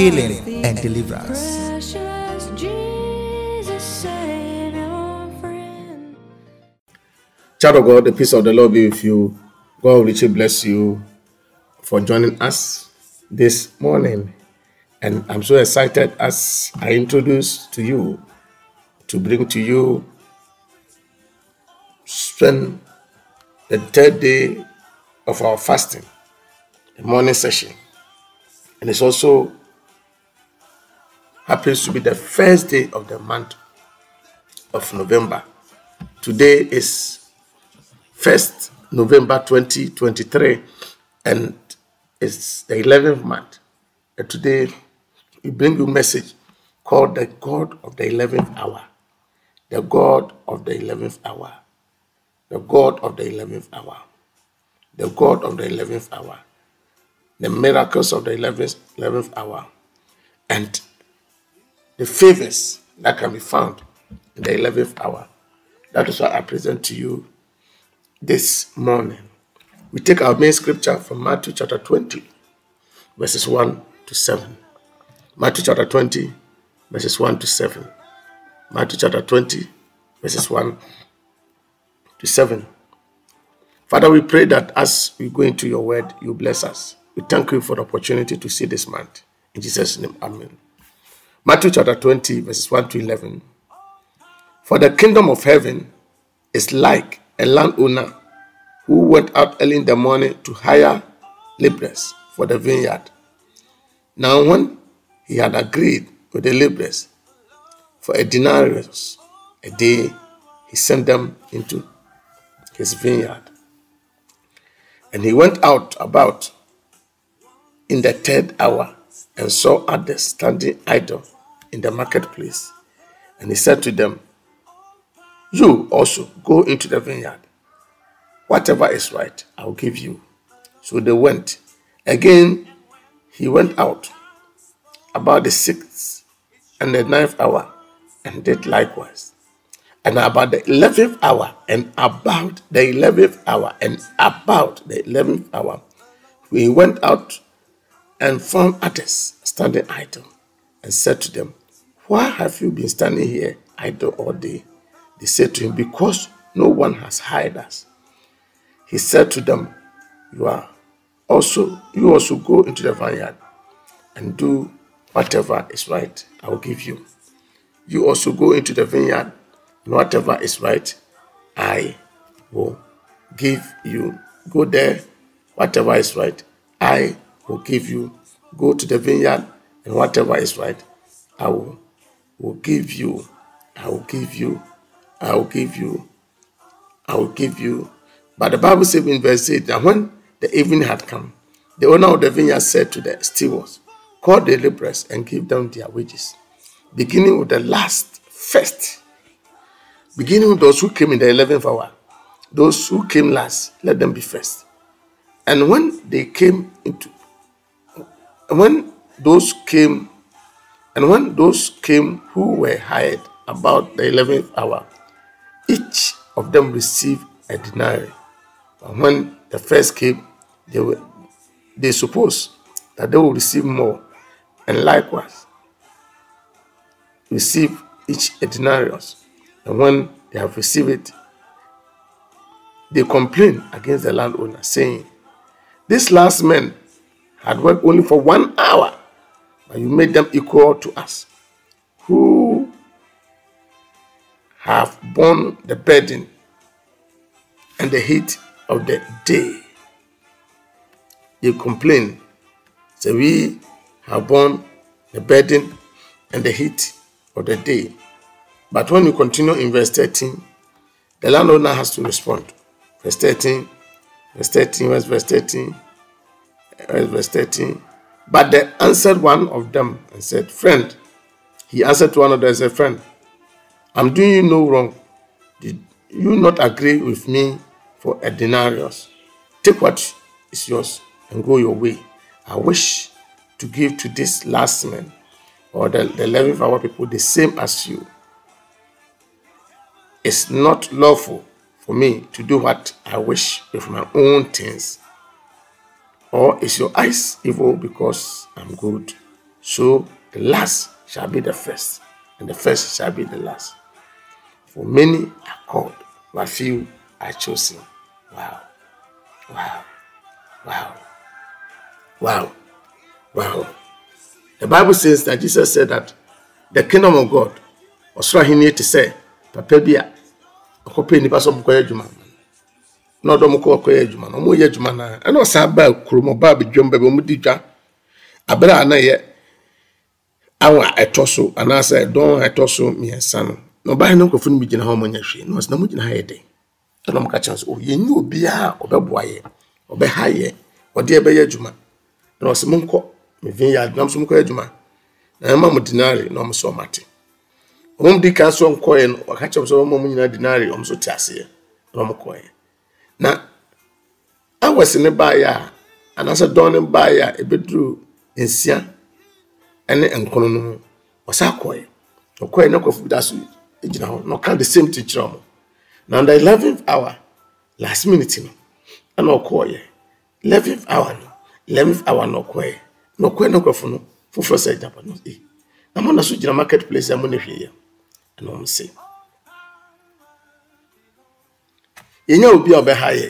healing, and deliverance. Precious Jesus, Savior, friend. Child of God, the peace of the Lord be with you. God will richly bless you for joining us this morning. And I'm so excited as I introduce to you to bring to you spend the third day of our fasting, the morning session. And it's also happens to be the first day of the month of November. Today is 1st November 2023 and it's the 11th month. And today we bring you a message called the God of the 11th hour. The God of the 11th hour. The God of the 11th hour. The God of the 11th hour. The miracles of the 11th, 11th hour. And the favors that can be found in the 11th hour. That is what I present to you this morning. We take our main scripture from Matthew chapter 20, verses 1 to 7. Matthew chapter 20, verses 1 to 7. Matthew chapter 20, verses 1 to 7. Father, we pray that as we go into your word, you bless us. We thank you for the opportunity to see this month. In Jesus' name, Amen. Matthew chapter 20, verses 1 to 11. For the kingdom of heaven is like a landowner who went out early in the morning to hire laborers for the vineyard. Now, when he had agreed with the laborers for a denarius a day, he sent them into his vineyard. And he went out about in the third hour and saw others standing idle in the marketplace. And he said to them, You also go into the vineyard. Whatever is right, I will give you. So they went. Again, he went out about the sixth and the ninth hour and did likewise. And about the eleventh hour, and about the eleventh hour, and about the eleventh hour, he went out and found others standing idle, and said to them, Why have you been standing here idle all day? They said to him, Because no one has hired us. He said to them, You are also you also go into the vineyard and do whatever is right. I will give you. You also go into the vineyard, and whatever is right, I will give you. Go there, whatever is right, I will give you. Go to the vineyard, and whatever is right, I will, will give you. I will give you. I will give you. I will give you. But the Bible says in verse 8 that when the evening had come, the owner of the vineyard said to the stewards, Call the laborers and give them their wages, beginning with the last first, beginning with those who came in the 11th hour. Those who came last, let them be first. And when they came into, when those came, and when those came who were hired about the 11th hour, each of them received a denarius. But when the first came, they were they supposed that they will receive more, and likewise receive each a denarius. And when they have received it, they complain against the landowner, saying, This last men had worked only for one hour, but you made them equal to us, who have borne the burden and the heat of the day. You complain. So we have borne the burden and the heat of the day. But when you continue in verse 13, the landowner has to respond. Verse 13, verse 13, verse, verse 13, verse, verse 13. But they answered one of them and said, Friend, he answered to another of and said, Friend, I'm doing you no wrong. Did you not agree with me for a denarius? Take what is yours and go your way. I wish to give to this last man or the, the 11th hour people the same as you. It's not lawful for me to do what I wish with my own things. Or is your eyes evil because I'm good? So the last shall be the first, and the first shall be the last. For many are called, but few are chosen. Wow. Wow. Wow. Wow. Wow. The Bible says that Jesus said that the kingdom of God, ɔsoro ahenni te sɛ papa bi a na ɔdɔ ɔmokɔ ɔkɔyɛ adwuma na ɔmoyɛ adwuma no ɛna ɔsan baa kurom ɔbaa badwam baabi ɔmodi dwa abere a na yɛ awa ɛtɔ so anaasɛ ɛdɔn a ɛtɔ so mmiɛnsa no na ɔbaa no nkurɔfoɔ no bi gyina hɔ ɔmonyɛ hwee. Na ɔsɛ na mogyina ha yɛ den ɛna ɔmoka kyerɛ no sɛ "Oh, yɛnyɛ obiara ɔbɛboa yɛ ɔbɛha yɛ ɔde ɛbɛyɛ adwuma na ɔsɛ monkɔ me vineyard nam so mokɔyɛ adwuma na ɛma mo dinari na ɔmo sɛ ɔmate ɔmo di kan so nkɔɛ no ɔka kyerɛ mo ɔmo mo nyinaa dinari ɔmo so te aseɛ na ɔmo kɔɛ na awɛsi ne baayɛ a anaasɛ dɔn ne baayɛ a ebeduru nsia ɛne nkono no mu ɔsa kɔɛ ɔkɔɛ na kɔfu da so gyina hɔ na ɔka the same thing kyerɛ ɔmo na the eleventh hour last minute no ɛna ɔkɔɔyɛ eleventh hour no eleventh hour na ɔkɔɛ na ɔkɔɛ na nkurɔfo no foforɔ sɛ gyapa no ee na mo na so gyina market place a mo na hwɛ yɛ. Ɛna ɔmo se. Yɛnya obi a ɔbɛha yɛ.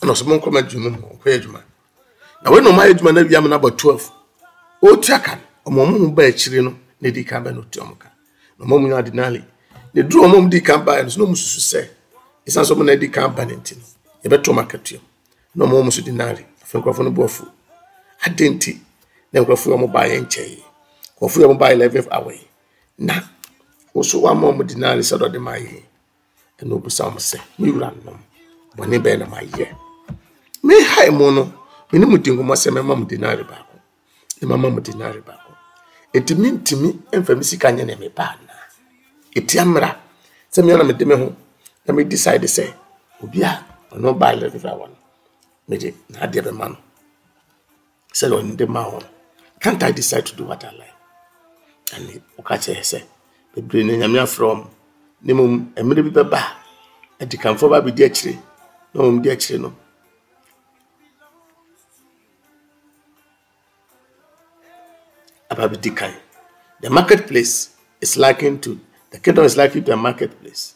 Ɛna ɔsɛ mo nkɔma adwuma mu ɔkɔyɛ adwuma. Na wɔn na ɔmo ayɛ adwuma na awia mo na abɔ twelve. Ɔretua ka no ɔmo ho ba akyire no na edi kan bɛ na otua ɔmo ka. Na ɔmo ɔmo nyɛ adenali na eduru ɔmo ɔmo di kan ba yɛ no so na ɔmo susu sɛ esan so ɔmo na edi kan ba ne nti no yɛbɛto ɔmo akatua na ɔmo ɔmo so dinari afei no bɔ afu adi nti na nkurɔfoɔ ɔmo ba yɛ nkyɛn yi ɔmo ba yɛ eleven hour yi na woso wama ɔmo dinari sɛ ɔde ma yɛ ɛna obusa ɔmo sɛ me wura nom bɔne bɛyɛ na ma yɛ me ha mu no me ne mu di nkɔmɔ sɛ mɛma mo dinari baako ne mama mo dinari baako eti mi ntumi mfa mi sika nyɛ na me ba ana eti amra sɛ mi na me de me ho na me decide sɛ obi a ɔno ba eleven hour no me de n'adeɛ bɛ ma no. Sɛ ɔno de ma hɔ no can't I decide to do what I like ɛne ɔka kyerɛ sɛ bebree no nyame afrɛ ɔmo ne mmom mmerɛ bi bɛba adikanfoɔ ba bɛdi akyire na ɔmo di akyire no. Aba bɛdi kan. The marketplace is likened to the kingdom is likened to a marketplace.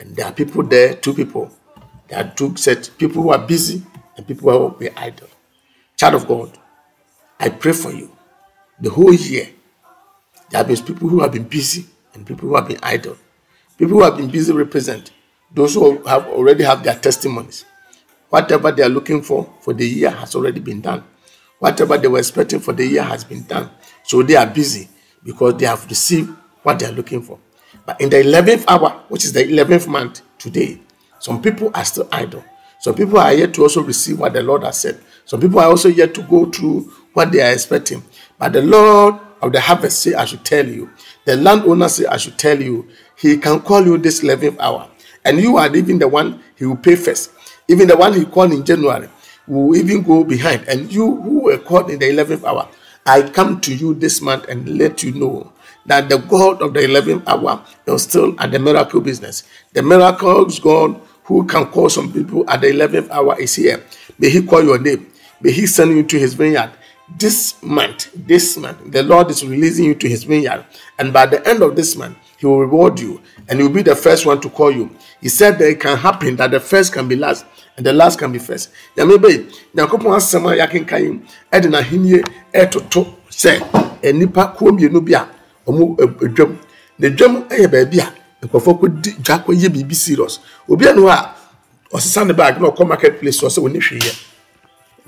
And there are people there two people. There are two set people who are busy and people who are idle. Child of god i pray for you. The whole year there have been people who have been busy and people who have been idle. People who have been busy represent those who have already have their testimonies. Whatever they are looking for for the year has already been done. Whatever they were expecting for the year has been done. So they are busy because they have received what they are looking for. But in the 11th hour, which is the 11th month today, some people are still idle. Some people are yet to also receive what the Lord has said. Some people are also yet to go through what they are expecting. But the Lord of the harvest say, I should tell you. The landowner say, I should tell you. He can call you this 11th hour. And you are even the one he will pay first. Even the one he called in January will even go behind. And you who were called in the 11th hour, I come to you this month and let you know that the God of the 11th hour is still at the miracle business. The miracles God who can call some people at the 11th hour is here. May he call your name. May he send you to his vineyard. This month, this month, the Lord is releasing you to his vineyard. And by the end of this month, he will reward you and he will be the first one to call you. He said that it can happen that the first can be last and the last can be first. Nyame bɛyi, Nyankopɔn asɛm a yɛakenkan yi ɛde n'ahennie ɛtoto sɛ nnipa kuo mmienu bi a ɔmo ɛ- dwam na dwam yɛ baabi a nkurɔfoɔ kɔ di dwa kɔ yɛ biribi serious obi hɔ a ɔsesa ne bag na ɔkɔ market place ɔsɛ wɔn ne hwee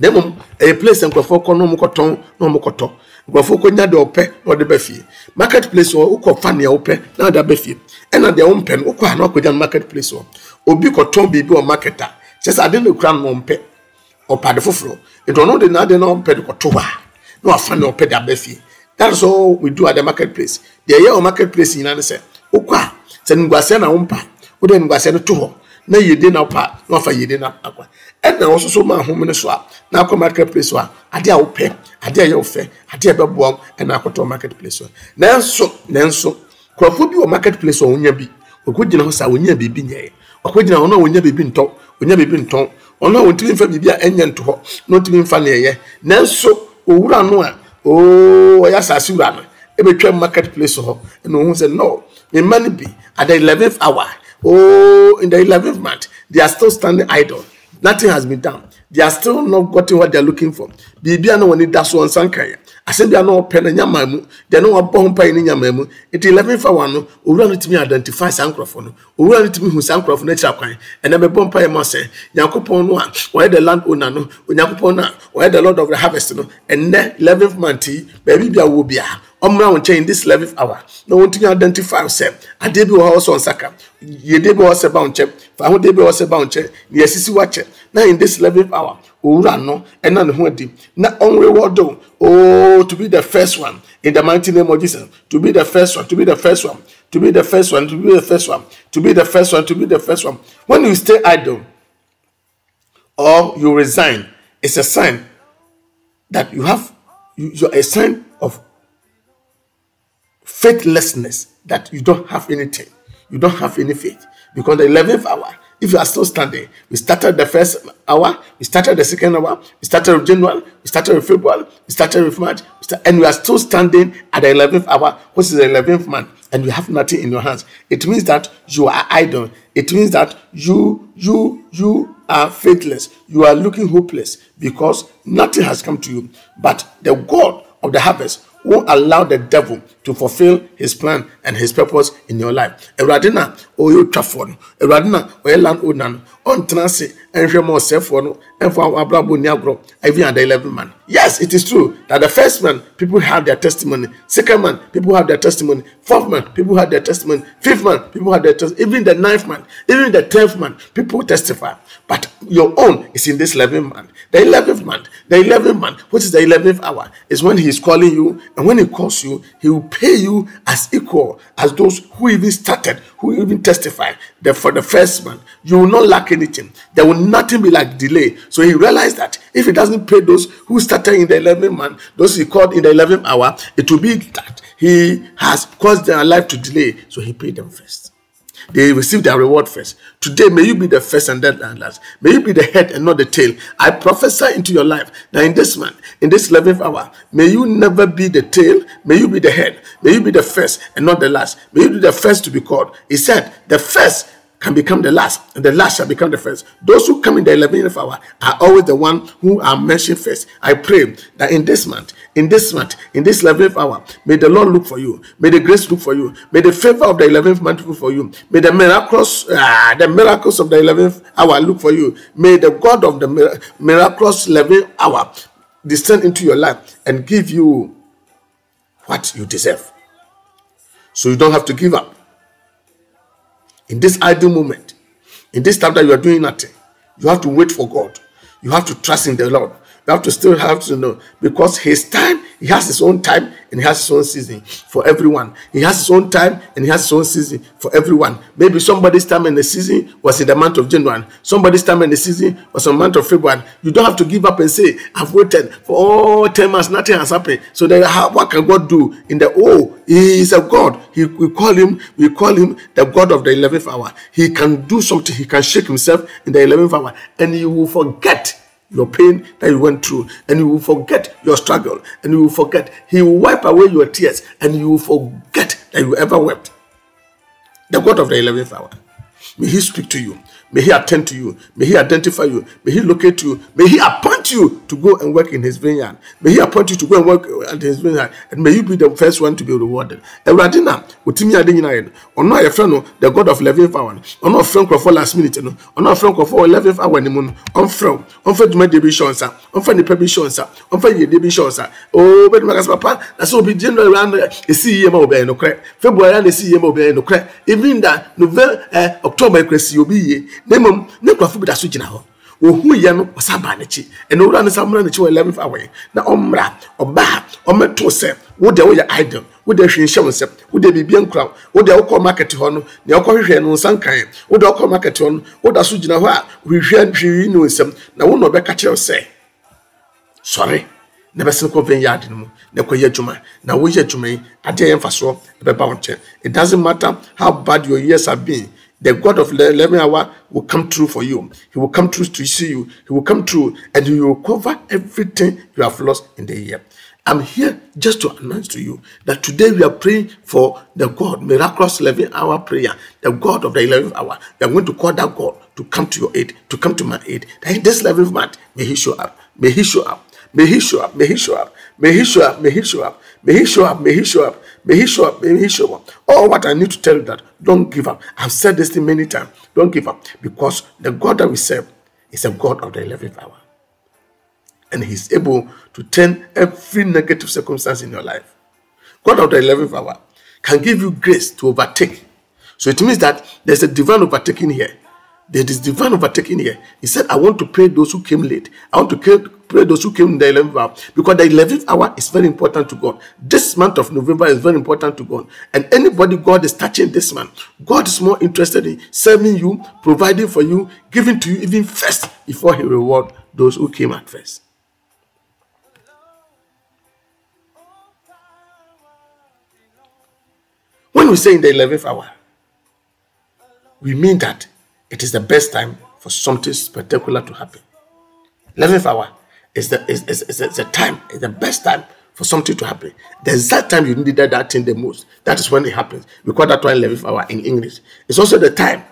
na mmom ɛyɛ place nkurɔfoɔ kɔ na ɔmo kɔtɔn na ɔmo kɔtɔ nkurɔfoɔ kɔ nya deɛ ɔpɛ na ɔde ba fie. Market place hɔ wokɔ fa nea ɔpɛ na ɔde aba fie. Ɛna deɛ ɔmpɛ no wokɔ a na ɔkɔgya no market place hɔ. Obi kɔtɔn biribi wɔ market a kyɛ sɛ ade no kura no ɔmpɛ. Ɔpɛ ade foforɔ. Nti ɔno de n'ade na ɔmpɛ de kɔtɔ hɔ a na wafa nea ɔpɛ de aba fie. That is all we do at the market place deɛ ɛyɛ wɔ market place nyinaa ne sɛ wokɔ a sɛ nguasɛɛ na wompa wode nguasɛɛ no to hɔ na yede na pa na wafa yede na akwa. Ɛna wɔn nso ma ahom no so a na akɔ market place a adeɛ a wopɛ adeɛ a ɛyɛ wo fɛ adeɛ a ɛbɛboa wo ɛna akɔtɔ market place so. Nanso nanso nkurɔfoɔ bi wɔ market place a wonya bi ɔkɔ gyina hɔ sɛ wonya biribi nyɛɛ. Ɔkɔ gyina hɔ na wonya biribi ntɔ wonya biribi ntɔn. Ɔno a wɔntumi mfa biribi a ɛnyɛ nto hɔ na ɔntumi mfa ne ɛyɛ. Nanso owura no a ooo ɔyɛ asase wura no ɛbɛtwa market place hɔ ɛna ohun sɛ no ne mma no bi at the eleventh hour oh in the eleventh month they are still standing idle. Nothing has been done. They are still not gotten what they are looking for. Biribi a na wɔn ani da so wɔn nsa nkan yɛ asɛm bi a na ɔpɛ na nyama mu deɛ na wabɔ ho mpa yi ne nyama mu nti eleventh hour no owura no tumi identify saa nkorɔfo no owura no tumi hu saa nkorɔfo no akyira kwan ɛna bɛbɔ mpa yi ma sɛ nyankopɔn no a wɔyɛ the land owner no onyankopɔn no a wɔyɛ the lord of the harvest no ɛnɛ eleventh month yi baabi bi a wɔ biara ɔmmra wo nkyɛn this eleventh hour. Na wɔntumi identify sɛ adeɛ bi wɔ hɔ sɛ ɔnsaka yɛde bi wɔ hɔ sɛ ba wo nkyɛn fa ahodeɛ bi wɔ hɔ sɛ ba wo nkyɛn na yɛsisi wakyɛ na in this eleventh hour owura no ɛna ne ho adi na ɔnreward o oh to be the first one. In the mighty name of jesus. To be the first one to be the first one. To be the first one to be the first one. To be the first one to be the first one. When you stay idle or you resign it's a sign that you have you, you're a sign of faithlessness that you don't have anything. You don't have any faith. Because the 11th hour if you are still standing we started the first hour we started the second hour we started with january we started with february we started with march and we are still standing at the 11th hour which is the 11th month and you have nothing in your hands. It means that you are idle. It means that you you you are faithless. You are looking hopeless because nothing has come to you. But the god of the harvest won't allow the devil to fulfill his plan and his purpose in your life. Awurade na ɔyɛ otwafoɔ no, Awurade na ɔyɛ land owner no, ɔntena ase nhwɛ ma ɔsɛfoɔ no, ni agorɔ, even at the 11th man. Yes, it is true that the first man, people have their testimony. Second man, people have their testimony. Fourth man, people have their testimony. Fifth man, people have their testimony. Even the ninth man, even the tenth man, people testify. But your own is in this 11th man. The 11th man the 11th month, which is the 11th hour, is when he is calling you. And when he calls you, he will pay you as equal as those who even started, who even testified that for the first month, you will not lack anything. There will nothing be like delay. So he realized that if he doesn't pay those who started in the 11th month, those he called in the 11th hour, it will be that he has caused their life to delay. So he paid them first they receive their reward first. Today, may you be the first and then the last. May you be the head and not the tail. I prophesy into your life that in this month, in this 11th hour, may you never be the tail. May you be the head. May you be the first and not the last. May you be the first to be called. He said, the first can become the last, and the last shall become the first. Those who come in the 11th hour are always the one who are mentioned first. I pray that in this month, in this month, in this 11th hour, may the Lord look for you. May the grace look for you. May the favor of the 11th month look for you. May the miracles, ah, the miracles of the 11th hour look for you. May the God of the mir- miraculous 11th hour descend into your life and give you what you deserve. So you don't have to give up in this idle moment, in this time that you are doing nothing, you have to wait for God. You have to trust in the Lord. You have to still have to know because His time, He has His own time and He has His own season for everyone. He has His own time and He has His own season for everyone. Maybe somebody's time in the season was in the month of January. Somebody's time in the season was in the month of February. You don't have to give up and say, "I've waited for all ten months, nothing has happened." So then, how, what can God do in the? Oh, He is a God. He, we call Him. We call Him the God of the eleventh hour. He can do something. He can shake Himself in the eleventh hour, and you will forget your pain that you went through, and you will forget your struggle, and you will forget. He will wipe away your tears, and you will forget that you ever wept. The God of the eleventh hour, may He speak to you. May He attend to you. May He identify you. May He locate you. May He appoint you to go and work in His vineyard. May He appoint you to go and work at His vineyard. And may you be the first one to be rewarded. Awurade na otimi ade nyinaa yɛ no ɔno a yɛfrɛ no the god of eleventh hour no ɔno ɔfrɛ nkurɔfoɔ last minute no ɔno ɔfrɛ nkurɔfoɔ eleventh hour ne mu no ɔmfrɛ wo ɔmfa dwumadie bi hyɛ nsa ɔmfa nipa bi hyɛ nsa ɔmfa yiedie bi hyɛ nsa oo bɛtumi akasa papa na sɛ obi january ano ɛsi yie ma obɛyɛ nokorɛ february ano ɛsi yie ma obɛyɛ nokorɛ even that november eh, october ekura si obi yie na mmom ne nkurɔfoɔ bi da so gyina hɔ. Ohun yɛ no ɔsa baa n'akyi. Ɛna owura no sa mmra n'akyi wɔ eleven yi na ɔmmra ɔbaa ɔmɛto sɛ wo deɛ woyɛ idol wo deɛ hwee nhyɛ wo nsɛm wo deɛ biribi nkura wo deɛ wokɔ market hɔ no nea ɔkɔ hwehwɛ no nsa nkan wo deɛ ɔkɔ market hɔ no wo da so gyina hɔ a hwehwɛ hwee ne wo nsɛm. Na wo na ɔbɛka kyerɛ wo sɛ sɔre na bɛsɛn kɔ vɛn yaade no mu na kɔ yɛ adwuma. Na woyɛ adwuma yi adeɛ yɛ mfasoɔ ɛbɛba wo nkyɛn. It doesn't matter how bad your years have been the god of eleven hour will come through for you he will come through to see you he will come through and he will cover everything you have lost in the year i'm here just to announce to you that today we are praying for the god miraculous 11 hour prayer the god of the 11th hour we are going to call that god to come to your aid to come to my aid that this 11th month may he show up may he show up May he show up. May he show up. May he show up. May he show up. May he show up. May he show up. May he show up. May he show up. All what I need to tell you that don't give up. I've said this thing many times. Don't give up because the God that we serve is a God of the 11th hour. And he's able to turn every negative circumstance in your life. God of the 11th hour can give you grace to overtake. So it means that there's a divine overtaking here. There is divine overtaking here. He said, I want to pray those who came late. I want to pray- those who came in the 11th hour because the 11th hour is very important to God. This month of November is very important to God. And anybody God is touching this month, God is more interested in serving you, providing for you, giving to you even first before He reward those who came at first. When we say in the 11th hour, we mean that it is the best time for something spectacular to happen. 11th hour is the is, is, is, is the time, is the best time for something to happen. The exact time you needed that thing the most, that is when it happens. We call that one 11th hour in English. It's also the time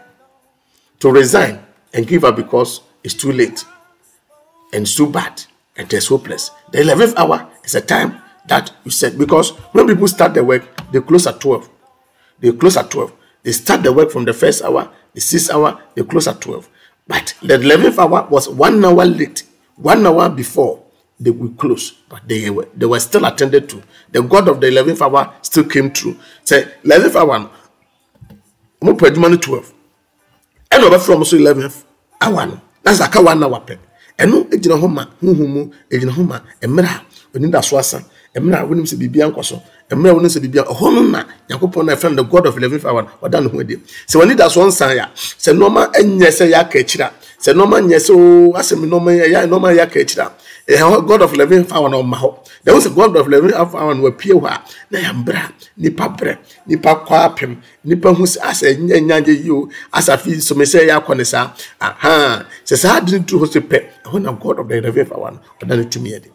to resign and give up because it's too late and it's too bad and it's hopeless. The 11th hour is a time that you said because when people start their work, they close at 12. They close at 12. They start the work from the first hour, the sixth hour, they close at 12. But the 11th hour was one hour late, one hour before they will close, but they were, they were still attended to. The God of the 11th hour still came through. Say, 11th hour, mo pɛ adwuma no 12 ɛna ɔbɛfrɛ ɔmo so 11th hour no na sɛ aka one hour pɛ ɛno gyina hɔ ma huhu mu gyina hɔ ma mmerɛ a oni da so asa mmerɛ a wonim sɛ biribia nkɔ so mmerɛ a wonim sɛ biribia ɛhɔ no na nyankopɔn na ɛfrɛ no the god of 11th hour no ɔda ne ho adi. Sɛ w'ani da so nsan a sɛ nneɛma nyɛ sɛ yɛaka akyiri a sɛ nneɛma nyɛ sɛ oo asɛm nneɛma yɛ yɛ- nneɛma yɛaka akyiri a god of 11th hour na ɔma hɔ. Na ɛho sɛ god of 11th hour no wapue hɔ a na yɛ mmerɛ a nipa brɛ nipa kɔ apem nipa hu sɛ asɛ nyɛ nyagye yi o asɛ afi some sɛ yɛ akɔ ne saa. Aha sɛ saa ade no turu hɔ so pɛ ɛhɔ na god of the 11th hour no ɔda ne tumi yɛ de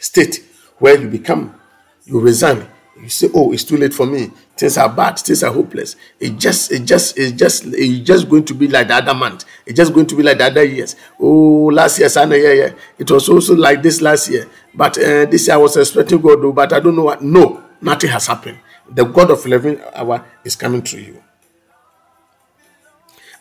state where you become, you resign. You say, "Oh, it's too late for me. Things are bad. Things are hopeless. It just, it just, it just, it's just going to be like the other month. It's just going to be like the other years. Oh, last year, Sunday, yeah, yeah. It was also like this last year, but uh, this year I was expecting God, though, but I don't know what. No, nothing has happened. The God of 11 hour is coming to you.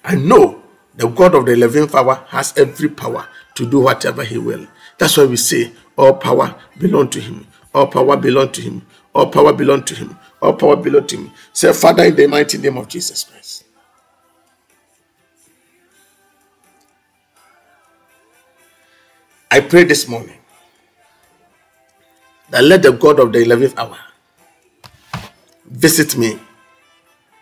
I know the God of the 11th hour has every power to do whatever he will. That's why we say all power belong to him. All power belong to him. All power belong to him. All power belong to him. Say, Father, in the mighty name of Jesus Christ. I pray this morning that let the God of the 11th hour visit me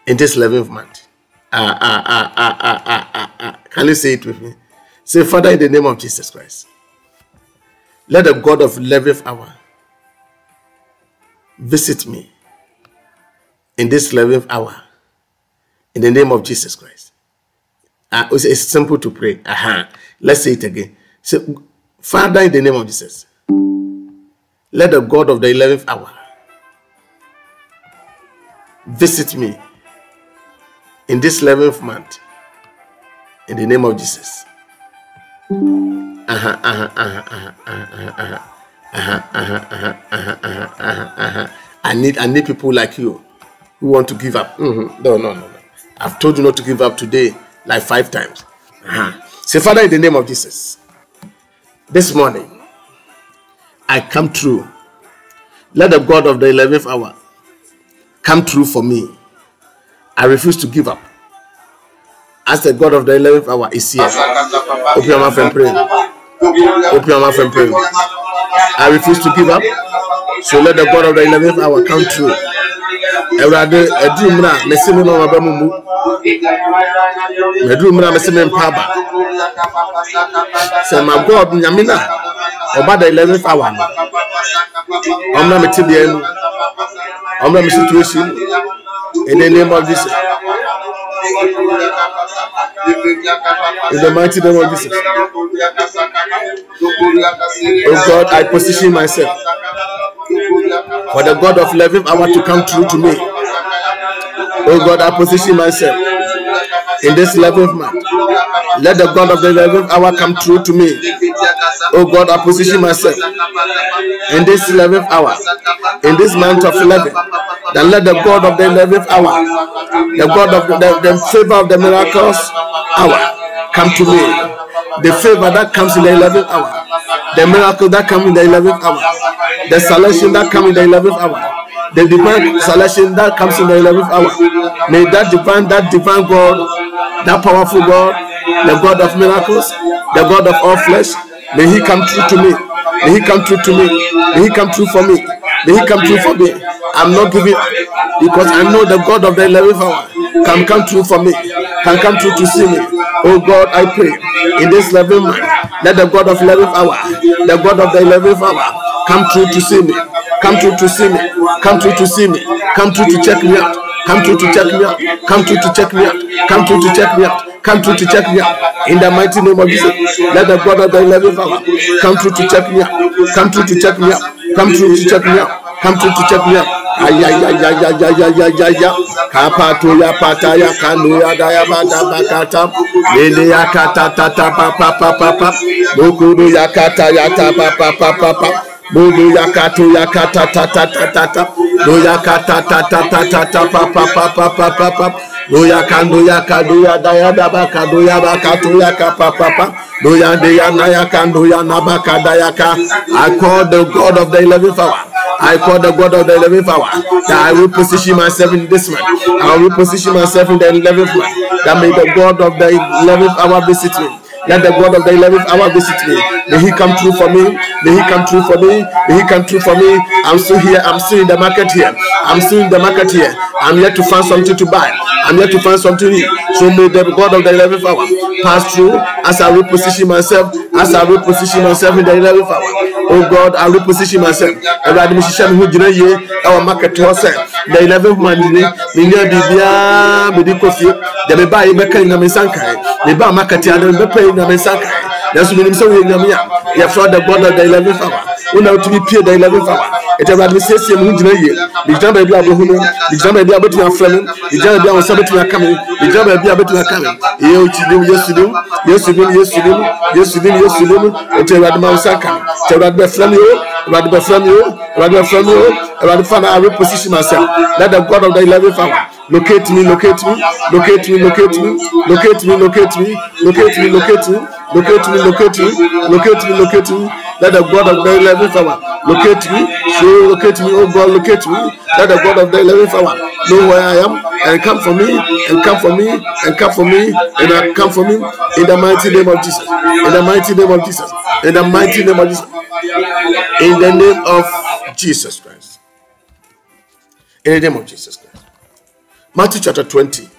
in this 11th month. Ah, ah, ah, ah, ah, ah, ah, ah. Can you say it with me? Say, Father, in the name of Jesus Christ, let the God of 11th hour visit me in this 11th hour in the name of Jesus Christ. Ah, it's, simple to pray. Aha. Let's say it again. Say, Father, in the name of Jesus, let the God of the 11th hour visit me in this 11th month in the name of Jesus. Uh-huh, uh-huh, uh-huh, uh-huh, uh-huh, uh-huh, uh-huh, uh-huh, uh-huh. I need I need people like you who want to give up. Mhm. No, no, no, no. I've told you not to give up today like five times. Uh-huh. Say, Father, in the name of Jesus, this morning I come true. Let the God of the 11th hour come true for me. I refuse to give up. As the God of the 11th hour is here. Open your mouth and pray. Open your mouth and pray. I refuse to give up. So let the God of the 11th hour come through. Awurade aduru mmiri a mesi mi na bɛ mu mu maduru mmiri a mesi mi mpa aba sɛ ma God nyame na ɔba the 11th hour no ɔmna me tibea mu ɔmna me situation mu in the name of Jesus in the mighty name of Jesus. Oh God I position myself for the God of living, I want to come through to me. Oh God I position myself in this 11th month let the God of the 11th hour come true to me. Oh God I position myself in this 11th hour in this month of 11 then let the God of the 11th hour the God of the, the, favor of the miracles hour come to me. The favor that comes in the 11th hour the miracle that comes in the 11th hour the salvation that comes in the 11th hour the divine selection that comes in the 11th hour. May that divine that divine god that powerful god the god of miracles the god of all flesh may he come true to me may he come true to me may he come true for me may he come true for me i'm not giving because i know the god of the 11th hour can come true for me can come true to see me oh god i pray in this 11th month let the god of 11th hour the god of the 11th hour come true to see me come true to see me come true to see me come true to check me out come true to check me out come true to check me out come true to check me out come true to check me in the mighty name of jesus let the god of the 11th hour come true to check me come true to check me come true to check me come true to check me ayayayayayayayaya kapato ya pata ya kanu ya daya bada bakata lele ya kata tata papa papa papa bokuru ya kata ya tapa papa papa Bodo yakato yakata tata tata tata do yakata tata tata tata papa papa papa papa do yakando yakado ya daya dabaka do yabakato yakapa papa do yande yana yakando yanabaka dayaka I call the God of the 11th hour I call the God of the 11th hour that I will position myself in this month. I will position myself in the 11th month. That may the God of the 11th hour visit me. Let the God of the 11th hour visit me. May He come true for me. May He come true for me. May He come true for me. I'm still here. I'm still in the market here. I'm still in the market here. I'm yet to find something to buy. I'm yet to find something eat. So may the God of the 11th hour pass through as I reposition myself. As I reposition myself in the 11th hour. Oh God, I reposition myself. Awurade mi hyehyɛ mi ho gyina yie ɛwɔ market hɔ sɛ the 11th man ni mi nya biribiara mi di kɔ fie. Deɛ mi baa yi bɛka yi na mi nsa nkae. Mi baa market yi adi mi bɛpɛ yi na mi nsa nkae nanso menim sɛ woyɛ nyame a yɛfrɛ da bɔda da 11 fawa wona wotumi pie da 11 fawa ɛti awurade mesiesie me ho gyina yie megyina baabi a wobɛhu me megyina baabi a wobɛtumi afrɛ me megyina baabi a wo nsa bɛtumi aka me megyina baabi a wobɛtumi aka me ɛyɛ wokyi nim yesu nim yesu nim yesu nim yesu nim yesu nim ɛti awurade ma wo nsa aka me ɛti awurade bɛfrɛ me o awurade bɛfrɛ me o awurade bɛfrɛ me o Awurade fa na I reposition myself. Let the God of the 11th hour locate me, locate me, locate me, locate me, locate me, locate me, locate me, locate me, locate me, locate me, locate me, locate me. Let the God of the 11th hour locate me, so locate me, oh God, locate me. Let the God of the 11th hour know where I am and come for me, and come for me, and come for me, and come for me in the mighty name of Jesus. In the mighty name of Jesus. In the mighty name of Jesus. In the name of Jesus Christ. In the name of Jesus Christ. Matthew chapter 20,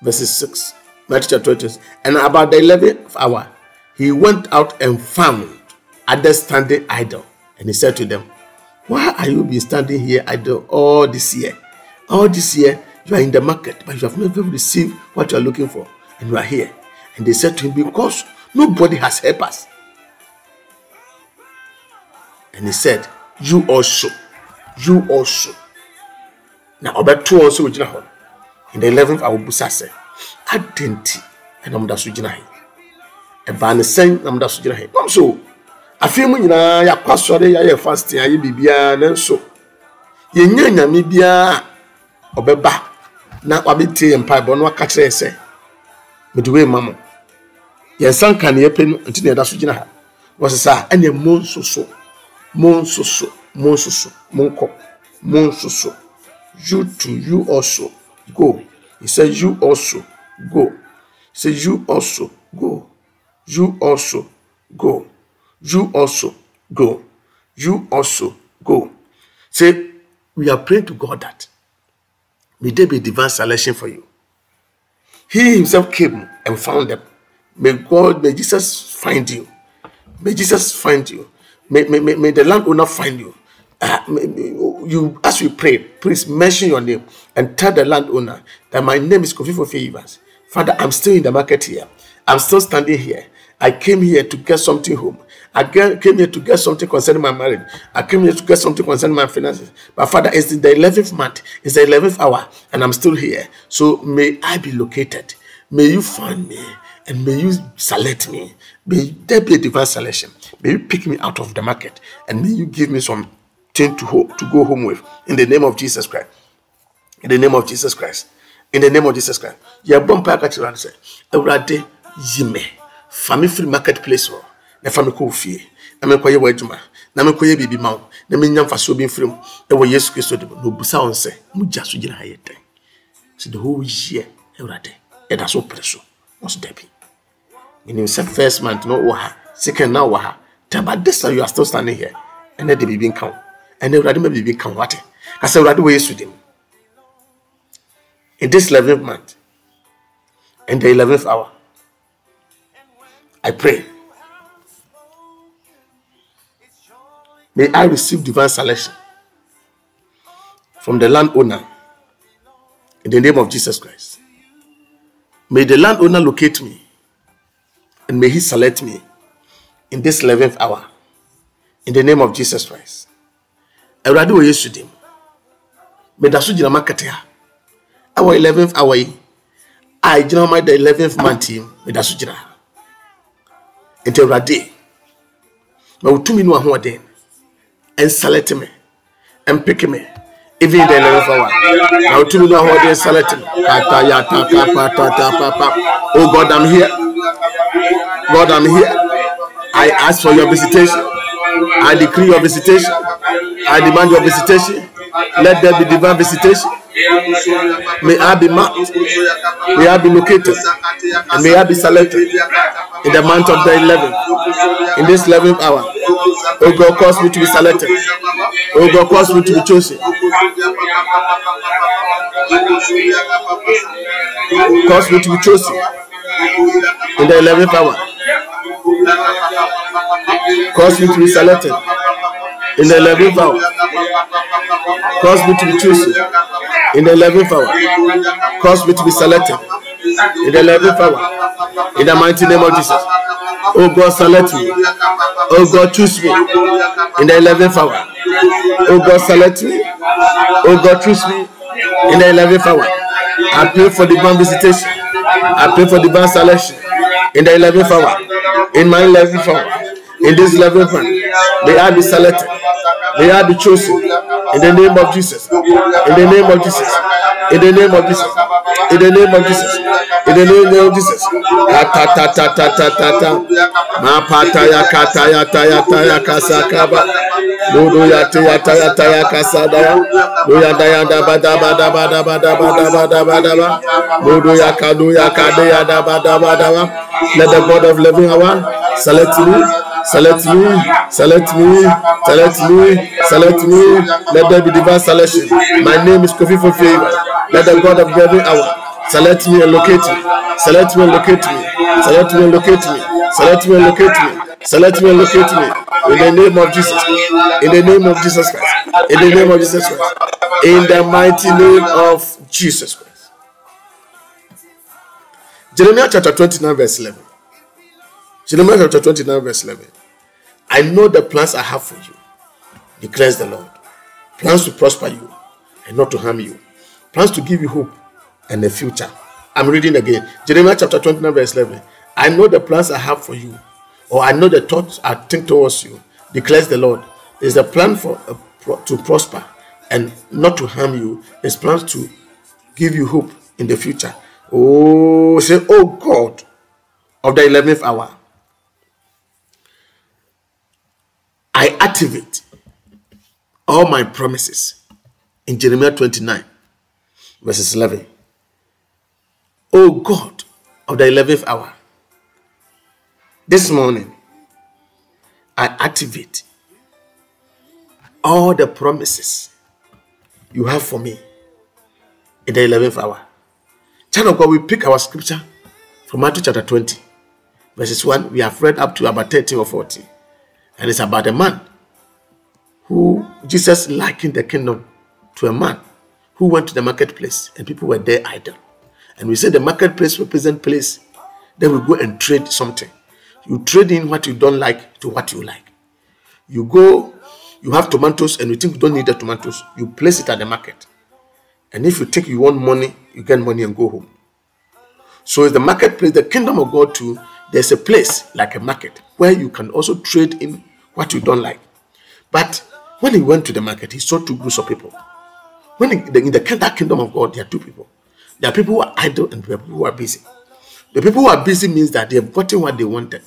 verses 6. Matthew chapter 20. And about the 11th hour, he went out and found others standing idle. And he said to them, Why are you been standing here idle all this year? All this year, you are in the market, but you have never received what you are looking for. And you are here. And they said to him, Because nobody has helped us. And he said, You also, you also. Na ɔbɛto wɔn nso ogyina hɔ in the eleventh awobusa sɛ adɛn nti ɛna ɔmo da so gyina he. Ɛbaa ne sɛn na ɔmo da so gyina he. Nam so afei mu nyinaa yɛakɔ asɔre yɛayɛ fasting ayɛ biribiara nanso yɛnya nyame biara a ɔbɛba na wabɛtie yɛn mpaebɔ na waka kyerɛ sɛ mede wei ma mo. Yɛnsa nka ne yɛpɛ no nti na yɛda so gyina ha. Wɔsɛ saa ɛneɛ mo nso so mo nso so mo nso so monkɔ mo nso so you too you also go. He said you also go. He said you also go. You also go. You also go. You also go. Say we are praying to god that may there be divine selection for you. He himself came and found them. May god may jesus find you. May jesus find you. May, may, may, may the landowner find you. Uh, may- may- you as we pray please mention your name and tell the landowner that my name is kofi for Evans. father i'm still in the market here i'm still standing here i came here to get something home I came here to get something concerning my marriage. I came here to get something concerning my finances. But Father, it's the 11th month, it's the 11th hour, and I'm still here. So may I be located. May you find me and may you select me. May there be a divine selection. May you pick me out of the market and may you give me something to, ho- to go home with. In the name of Jesus Christ. In the name of Jesus Christ. In the name of Jesus Christ. Yɛbɔ mpa ka kyerɛ sɛ awurade yi me. Fa me firi market place hɔ na fa me kɔ fie na mekɔyɛ w'adwuma na mekɔyɛ biribi ma wo. Na menya mfasoɔ bi mfiri mu. Ɛwɔ yesu kristo de mu. Na obusa wo sɛ mogya so gyina ha yɛ dɛn? So the whole year awurade ɛda so pere so. Ɔso dabi menim sɛ first month no wɔ second na wɔ ha. Then this you are still standing here. Ɛnɛ de biribi nka wo ɛnɛ awurade ma biribi nka wo wate ka sɛ awurade wɔ yesu dim. In this 11th month in the 11th hour i pray. May i receive divine selection from the landowner in the name of jesus christ. May the landowner locate me and may he select me in this 11th hour in the name of jesus christ awurade wɔ yesu dim. Meda so gyina market ha ɛwɔ 11th hour yi a ɛgyina hɔ ma da 11th month yi meda so gyina. Ha nti awurade ma wo tumi ne wahoɔden ɛnsalɛte me. Ɛmpeke me. Even the 11th hour. Ma wo tumi ne wahoɔden salɛte me. Katayatakapatatapapa oh god i'm here. God i'm here. I ask for your visitation i decree your visitation i demand your visitation let there be divine visitation May I be marked. May I be located. And may I be selected in the month of the 11th. In this 11th hour. Oh God, cause me to be selected. Oh God, cause me to be chosen. Cause me to be chosen in the 11th hour. Cause me to be selected in the 11th hour. Cause me to be chosen in the 11th hour. Cause me to be selected in the 11th hour. In the mighty name of Jesus. Oh God, select me. Oh God, choose me in the 11th hour. Oh God, select me. Oh God, choose me in the 11th hour. I pray for divine visitation. I pray for divine selection in the 11th hour. In my 11th hour. In this 11th month, may I be selected. May I be chosen in the name of Jesus. In the name of Jesus. In the name of Jesus. In the name of Jesus. In the name of Jesus. Ta ta ta ta ta ta ta. Ma pa ta ya ka ta ya ta ya ta ya ka sa ka ba. Do ya ta ya ta ya ta ya ka sa da ya. Do ya da ya da ba da ba da ba da ba da ba da ba da ba da ba. Do ya ka do ya ka de ya da ba da ba da ba. Let the God of living hour select me select me, select me, select me, select me. Let there be divine selection. My name is Kofi for favor. Let the God of every hour select me and locate me. Select me and locate me. Select me and locate me. Select me and locate me. Select me and locate me. In the name of Jesus. In the name of Jesus Christ. In the name of Jesus Christ. In the mighty name of Jesus Christ. Jeremiah chapter 29, verse 11. Jeremiah chapter 29, verse 11. I know the plans I have for you, declares the Lord. Plans to prosper you and not to harm you. Plans to give you hope and a future. I'm reading again. Jeremiah chapter 29, verse 11. I know the plans I have for you, or I know the thoughts I think towards you, declares the Lord. Is a plan for a pro- to prosper and not to harm you. It's plans to give you hope in the future. Oh, say, oh God of the 11th hour, I activate all my promises in Jeremiah 29, verses 11. Oh God of the 11th hour, this morning I activate all the promises you have for me in the 11th hour. Child of God, we pick our scripture from Matthew chapter 20, verses 1. We have read up to about 30 or 40. And it's about a man who Jesus likened the kingdom to a man who went to the marketplace and people were there idle. And we said the marketplace represent place. Then we go and trade something. You trade in what you don't like to what you like. You go, you have tomatoes and you think you don't need the tomatoes. You place it at the market. And if you think you want money, you get money and go home. So it's the marketplace, the kingdom of God too. There's a place like a market where you can also trade in what you don't like. But when he went to the market, he saw two groups of people. When he, in the that kingdom of God, there are two people. There are people who are idle and people who are busy. The people who are busy means that they have gotten what they wanted.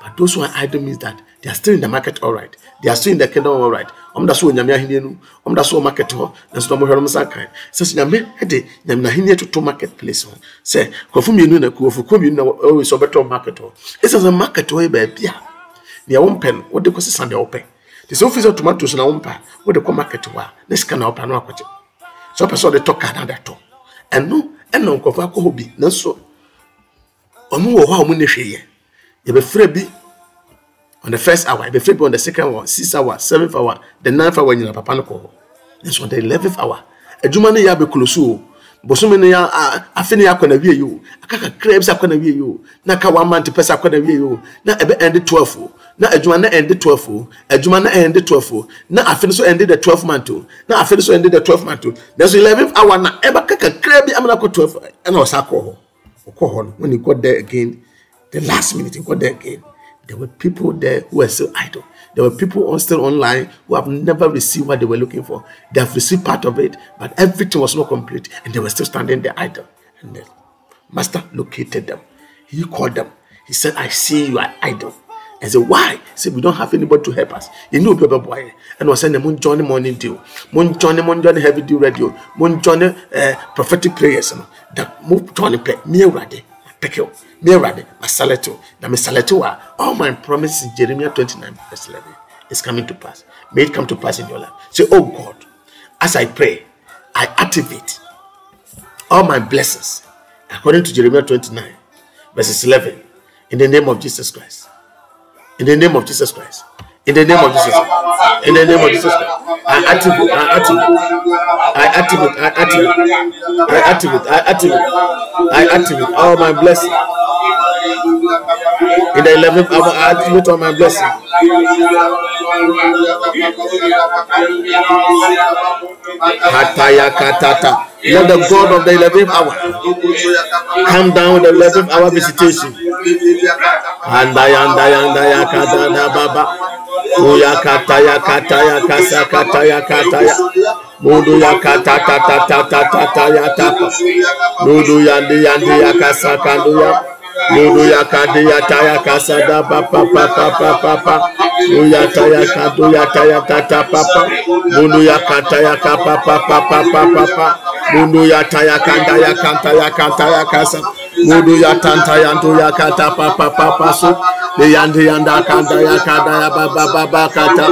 But those who are idle means that they are still in the market all right. They are still in the kingdom all right. Ɔmo da so nyame ahenni no, ɔmo da so market nanso na ɔmo hwɛ ɔmo nsa kan. Sɛ sɛ nyame ahenni toto market place mmienu na mmienu na market hɔ. Ɛsɛ sɛ market hɔ yɛ nea wɔmpɛ no wɔde kɔ sesa deɛ wɔpɛ. Te sɛ wofi sɛ tomatoes na wɔmpɛ a wɔde kɔ market hɔ a ne sika na wɔpɛ no akɔgye. Sɛ ɔpɛ sɛ ɔde tɔ kaa na ɔde atɔ. Ɛno ɛna nkurɔfo akɔ hɔ bi nanso ɔmo wɔ hɔ a ɔmo ne hwee yɛ. Yɛbɛfrɛ bi on the first hour, if flip on the second hour, sixth hour, seventh hour, the ninth hour, know, papa no call. That's on the eleventh hour. Adwuma no yɛ abɛkolo so o. Bosome no yɛ afe no yɛ akɔ na wie yi o. Aka kakra bi sɛ akɔ na wie yi o. Na aka one month pɛ sɛ akɔ na wie yi o. Na ɛbɛ end twelve o. Na adwuma no end twelve o. Adwuma no end twelve o. Na afe so end the twelve month o. Na afe so end the twelve month o. Nanso eleventh hour na ɛbɛka kakra bi amena akɔ twelve ɛna ɔsa akɔ hɔ. Ɔkɔ hɔ no when he got there again the last minute he got there again. There were people there who were still idle. There were people on still online who have never received what they were looking for. They have received part of it, but everything was not complete, and they were still standing there idle. And the master located them. He called them. He said, I see you are idle. I say, why? Say, we don't have anybody to help us. You know, baby boy. And was saying, Moon Johnny morning deal. Moon Johnny, Moon Johnny Heaven Dew Radio. Moon Johnny uh, prophetic prayers. That move Johnny play. Me. Pick you. Me ready. My salato. Now, my salato are all my promises in Jeremiah 29, verse 11 is coming to pass. May it come to pass in your life. Say, Oh God, as I pray, I activate all my blessings according to Jeremiah 29, verses 11, in the name of Jesus Christ. In the name of Jesus Christ. In the name of Jesus. In the name of Jesus Christ. I activate, I activate, I activate, I activate, I activate, I activate, I activate all my blessing. In the 11th hour, I activate all my blessings. Let the God of the 11th hour come down with the 11th hour visitation. Andaya andaya andaya kadada baba. Uya kataya kataya kasa kataya kataya. Mudu ya kata tata tata tata ya tapa. Mudu yandi yandi ya kasa kandu ya. Mudu ya kadi ya taya kasa da papa papa papa. Uya taya kadu ya taya tata papa. Mudu ya kata ya kapa papa papa papa. Mudu ya taya kanda ya kanta ya kanta ya kasa. Mudu ya tanta ya ndu ya kata papa papa su. Yandi yanda kanda ya kanda ya baba baba kata.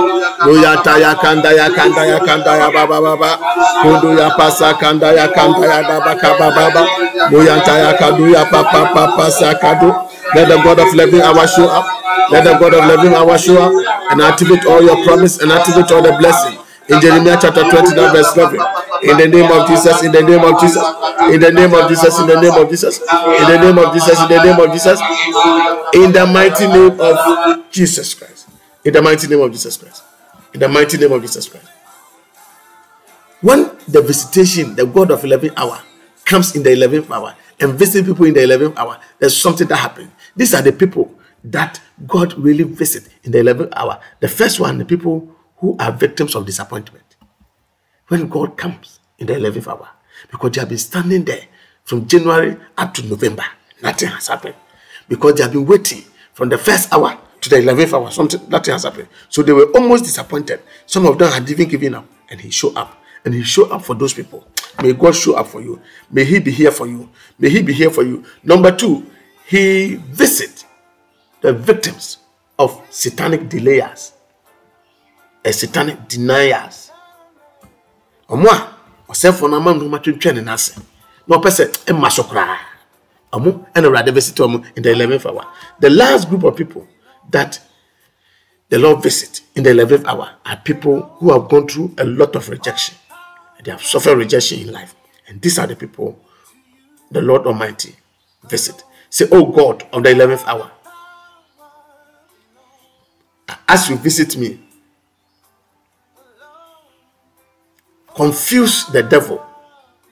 Muyata ya kanda ya kanda ya kanda ya baba baba. Mudu ya pasa kanda ya kanda ya baba kaba baba. Muyanta ya kadu ya papa papa sakadu. Let the God of living hour show up. Let the God of living hour show up and activate all your promise and activate all the blessing. In Jeremiah chapter 29, verse 11. In the name of Jesus, in the name of Jesus, in the name of Jesus, in the name of Jesus, in the name of Jesus, in the name of Jesus, in the mighty name of Jesus Christ. In the mighty name of Jesus Christ. In the mighty name of Jesus Christ. When the visitation, the God of 11th hour, comes in the 11th hour, and visiting people in the 11th hour, there's something that happened. These are the people that God really visit in the 11th hour. The first one, the people who are victims of disappointment. When God comes in the 11th hour, because they have been standing there from January up to November, nothing has happened. Because they have been waiting from the first hour to the 11th hour, something, nothing has happened. So they were almost disappointed. Some of them had even given up, and He showed up. And He showed up for those people. May God show up for you. May He be here for you. May He be here for you. Number two, He visit the victims of satanic delayers and satanic deniers. Ɔmo a ɔsɛfo no ama nnoma twentwɛn ne n'ase na ɔpɛ sɛ ɛma so koraa. Ɔmo ɛna Awurade visit ɔmo in the eleventh hour. The last group of people that the Lord visit in the eleventh hour are people who have gone through a lot of rejection. They have suffered rejection in life, and these are the people the Lord Almighty visit. Say, Oh God, of the eleventh hour, as you visit me, confuse the devil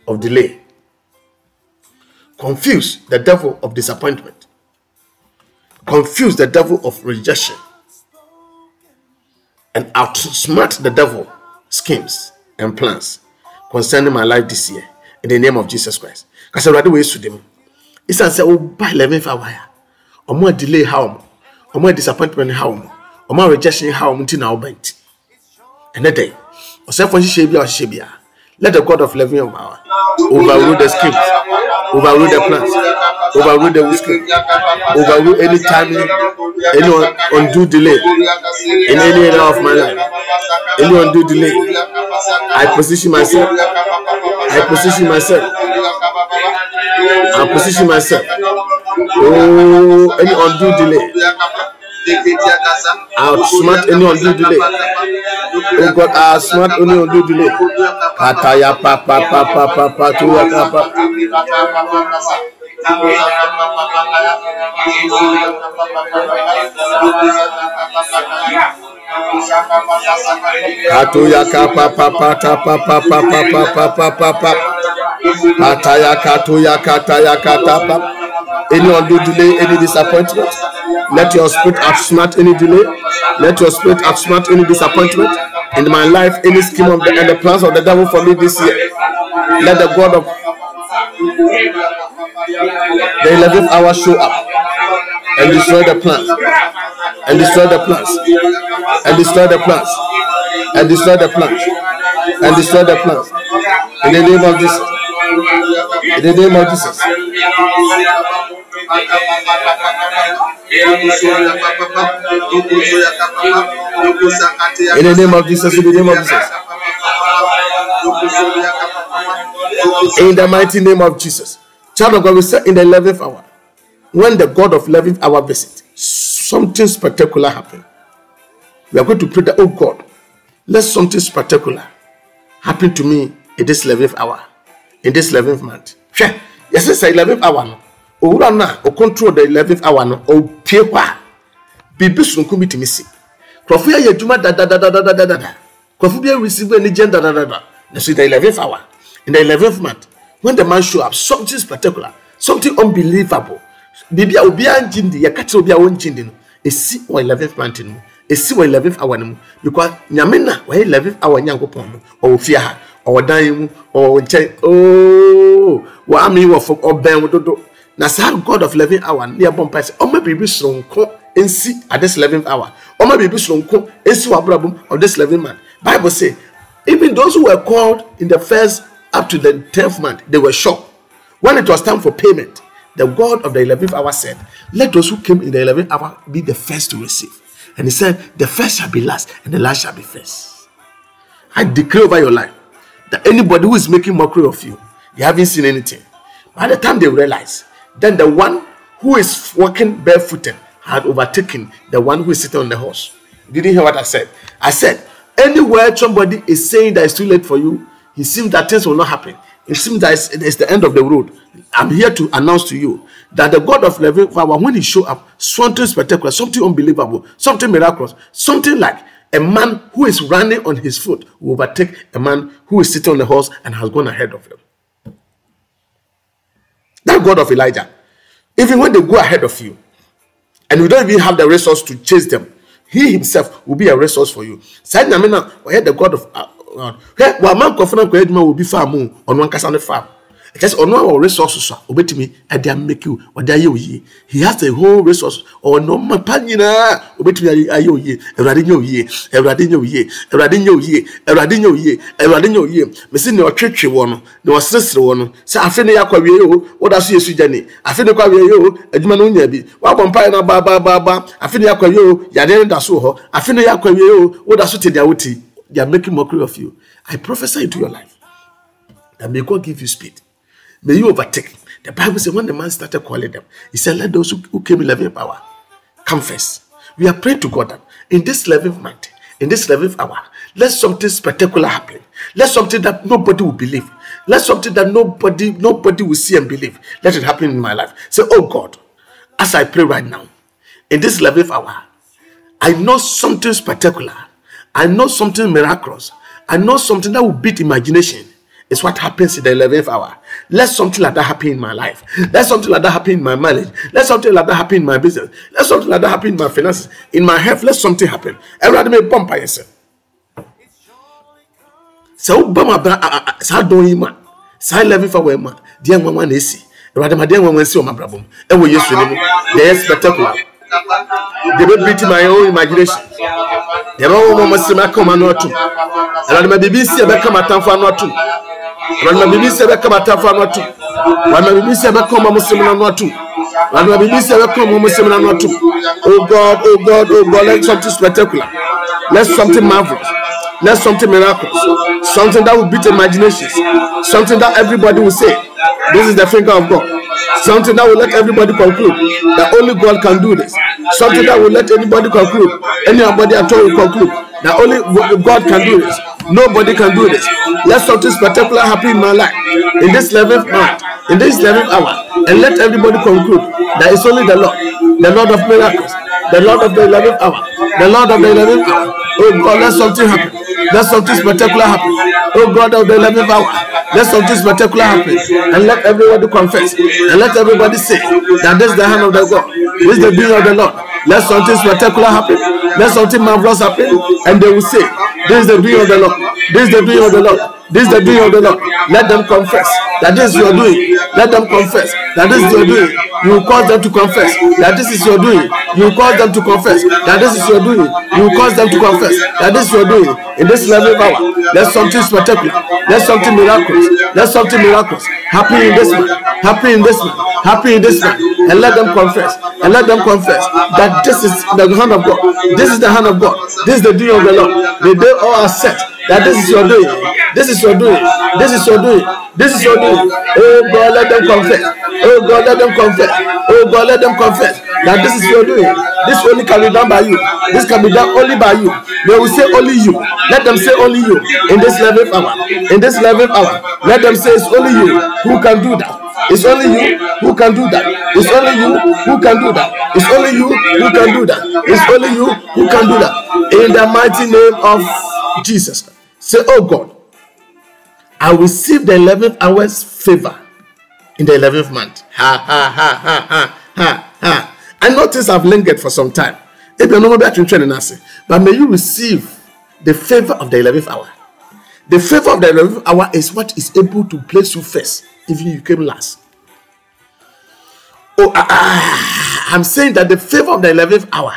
of delay, confuse the devil of disappointment, confuse the devil of rejection, and outsmart the devil schemes and plans concerning my life this year in the name of Jesus Christ. Because I already to them. It's as say, oh, by 11th hour, or more delay, how, or more disappointment, how, or more rejection, how, until now, bent. And that day. Ɔsɛfo nhyehyɛ bi a ɔhyehyɛ bi a, let the God of 11th hour overrule the schemes, overrule the plans, overrule the scheme, overrule any timing, any un- undue delay in any area of my life, any undue delay. I position myself. I position myself. I position myself. Oh, any undue delay outsmart any undue O oh God, outsmart any undue delay. Kataya papa papa papa tuwa papa. Katuyaka papa papa papa papa papa papa papa Atayaka tuyaka tayaka Any undue delay, any disappointment? Let your spirit outsmart any delay. Let your spirit outsmart any disappointment. In my life, any scheme of the, and the plans of the devil for me this year. Let the God of the 11th hour show up and destroy the plans and destroy the plans and destroy the plans and destroy the plans and destroy the plans in the name of Jesus. In the name of Jesus. In the name of Jesus. In the name of Jesus. In the mighty name of Jesus. Child of God, we say in the 11th hour, when the God of 11th hour visit, something spectacular happen. We are going to pray that, oh God, let something spectacular happen to me in this 11th hour, in this 11th month. Hwɛ, yɛsɛ sɛ 11th hour no, owura no a ɔcontrol the 11th hour no, ɔpie hɔ a, biribi bi tumi si. Nkurɔfo yɛ yɛ adwuma dadadadadadada. Nkurɔfo bi receive anigye dadadada. Na so in the 11th hour, in the 11th month, when the man show up, something spectacular, something unbelievable. Biribi a obiara ngye ndi, yɛka kyerɛ obi a wɔngye ndi no, esi wɔ 11th month no mu. Esi wɔ 11th hour no mu. Because nyame na wɔyɛ 11th hour nyankopɔn no, ɔwɔ fie ha, ɔwɔ dan mu, ɔwɔ nkyɛn. ooo wɔ ame yi wɔ fam ɔbɛn wo dodo na saa god of eleven hour ne yɛbɔ mpa sɛ ɔma biribi soronko nsi at this eleven hour ɔma biribi soronko nsi wɔ abrabom of this eleven man bible say even those who were called in the first up to the tenth month they were shocked when it was time for payment the god of the eleventh hour said let those who came in the eleventh hour be the first to receive and he said the first shall be last and the last shall be first I declare over your life that anybody who is making mockery of you, you haven't seen anything. By the time they realize, then the one who is walking barefooted had overtaken the one who is sitting on the horse. Didn't hear what I said. I said, anywhere somebody is saying that it's too late for you, it seems that things will not happen. It seems that it's, it's the end of the road. I'm here to announce to you that the God of living when He show up, something spectacular, something unbelievable, something miraculous, something like a man who is running on his foot will overtake a man who is sitting on the horse and has gone ahead of him. That God of Elijah, even when they go ahead of you, and you don't even have the resource to chase them, He Himself will be a resource for you. Say, Namina, the God of. Uh, Hwɛ wama nkɔfo no nkɔ adwuma wɔ bi farm mu ɔno ankasa ne farm. Ɛkyɛ sɛ ɔno awɔ resources a obɛtumi ɛde ameki wo ɔde ayɛ wo yie. He has a whole resource. Ɔwɔ nɔɔma pa nyinaa obɛtumi ayɛ- ayɛ wo yie. Awurade nyɛ wo yie. Awurade nyɛ wo yie. Awurade nyɛ wo yie. Awurade nyɛ wo yie. Awurade nyɛ wo yie. Mesi nea ɔtwetwe wɔ no nea ɔseresere wɔ no sɛ afe ne yɛ awie o woda so yɛ su gyane. Afe ne kɔ awie o adwuma no wonya bi. Wabɔ mpaeɛ no abaabaabaa afe ne yɛ akɔ awie o yadeɛ no da so wɔ hɔ. Afe ne yɛ awie o woda so te nea wote they are making mockery of you i prophesy into your life that may God give you speed. May you overtake. The Bible says when the man started calling them, he said, Let those who, came in 11th power come first. We are praying to God that in this 11th month, in this 11th hour, let something spectacular happen. Let something that nobody will believe. Let something that nobody nobody will see and believe. Let it happen in my life. Say, Oh God, as I pray right now, in this 11th hour, I know something spectacular. I know something miraculous. I know something that will beat imagination. It's what happens in the 11th hour. Let something like that happen in my life. Let something like that happen in my marriage. Let something like that happen in my business. Let something like that happen in my finances, in my health. Let something happen. Everybody may bump by yourself. sɛ woba mu abra saa dɔn yi mu a saa eleven fa wɔ mu a deɛ nwanwa na esi awurade ma deɛ nwanwa esi wɔ mu abrabɔ mu ɛwɔ yesu ne mu deɛ yɛ spectacular deɛ bɛ beat my own imagination wɔ wɔn mo sɛm aka wɔn ano atum awurade ma biribi si a bɛka ma atamfo ano atum awurade ma biribi si a bɛka ma atamfo ano atum awurade ma biribi si a bɛka wɔn mo sɛm ano atum awurade ma biribi si a bɛka wɔn mo sɛm ano atum oh god oh god oh god let something spectacular. Let something marvelous. Let something miraculous. Something that will beat imaginations. Something that everybody will say this is the finger of god something that will let everybody conclude that only god can do this. Something that will let anybody conclude anybody at all will conclude that only god can do this. Nobody can do this. Let something spectacular happen in my life in this 11th month in this 11th hour and let everybody conclude that it's only the lord the lord of miracles the lord of the 11th hour. The lord of the 11th hour. Oh god let something happen. Let something spectacular happen. Oh god of the 11th hour. Let something spectacular happen. And let everybody confess. And let everybody say that this is the hand of the god. This is the doing of the lord. Let something spectacular happen. Let something marvelous happen. And they will say this is the doing of the lord. This is the doing of the lord this is the doing of the lord. Let them confess that this is your doing. Let them confess that this is your doing. You cause them to confess that this is your doing. You cause them to confess that this is your doing. You cause them to confess that this is your doing. In this level of hour let something spectacular let something miraculous let something miraculous happen in this man happen in this man happen in this man. And let them confess and let them confess that this is the hand of god. This is the hand of god. This is the doing of the lord. May they all accept that this is your doing. This is your doing. This is your doing. This is your doing. Oh god let them confess. Oh god let them confess. Oh god let them confess. That this is your doing. This only can be done by you. This can be done only by you. They will say only you. Let them say only you in this 11th hour. In this 11th hour. Let them say it's only you who can do that. It's only you who can do that. It's only you who can do that. It's only you who can do that. It's only you who can do that. In the mighty name of Jesus. Say, Oh God, I receive the 11th hour's favor in the 11th month. Ha ha ha ha ha ha. I notice I've lingered for some time. But may you receive the favor of the 11th hour. The favor of the 11th hour is what is able to place you first, even you came last. Oh, ah, ah, I'm saying that the favor of the 11th hour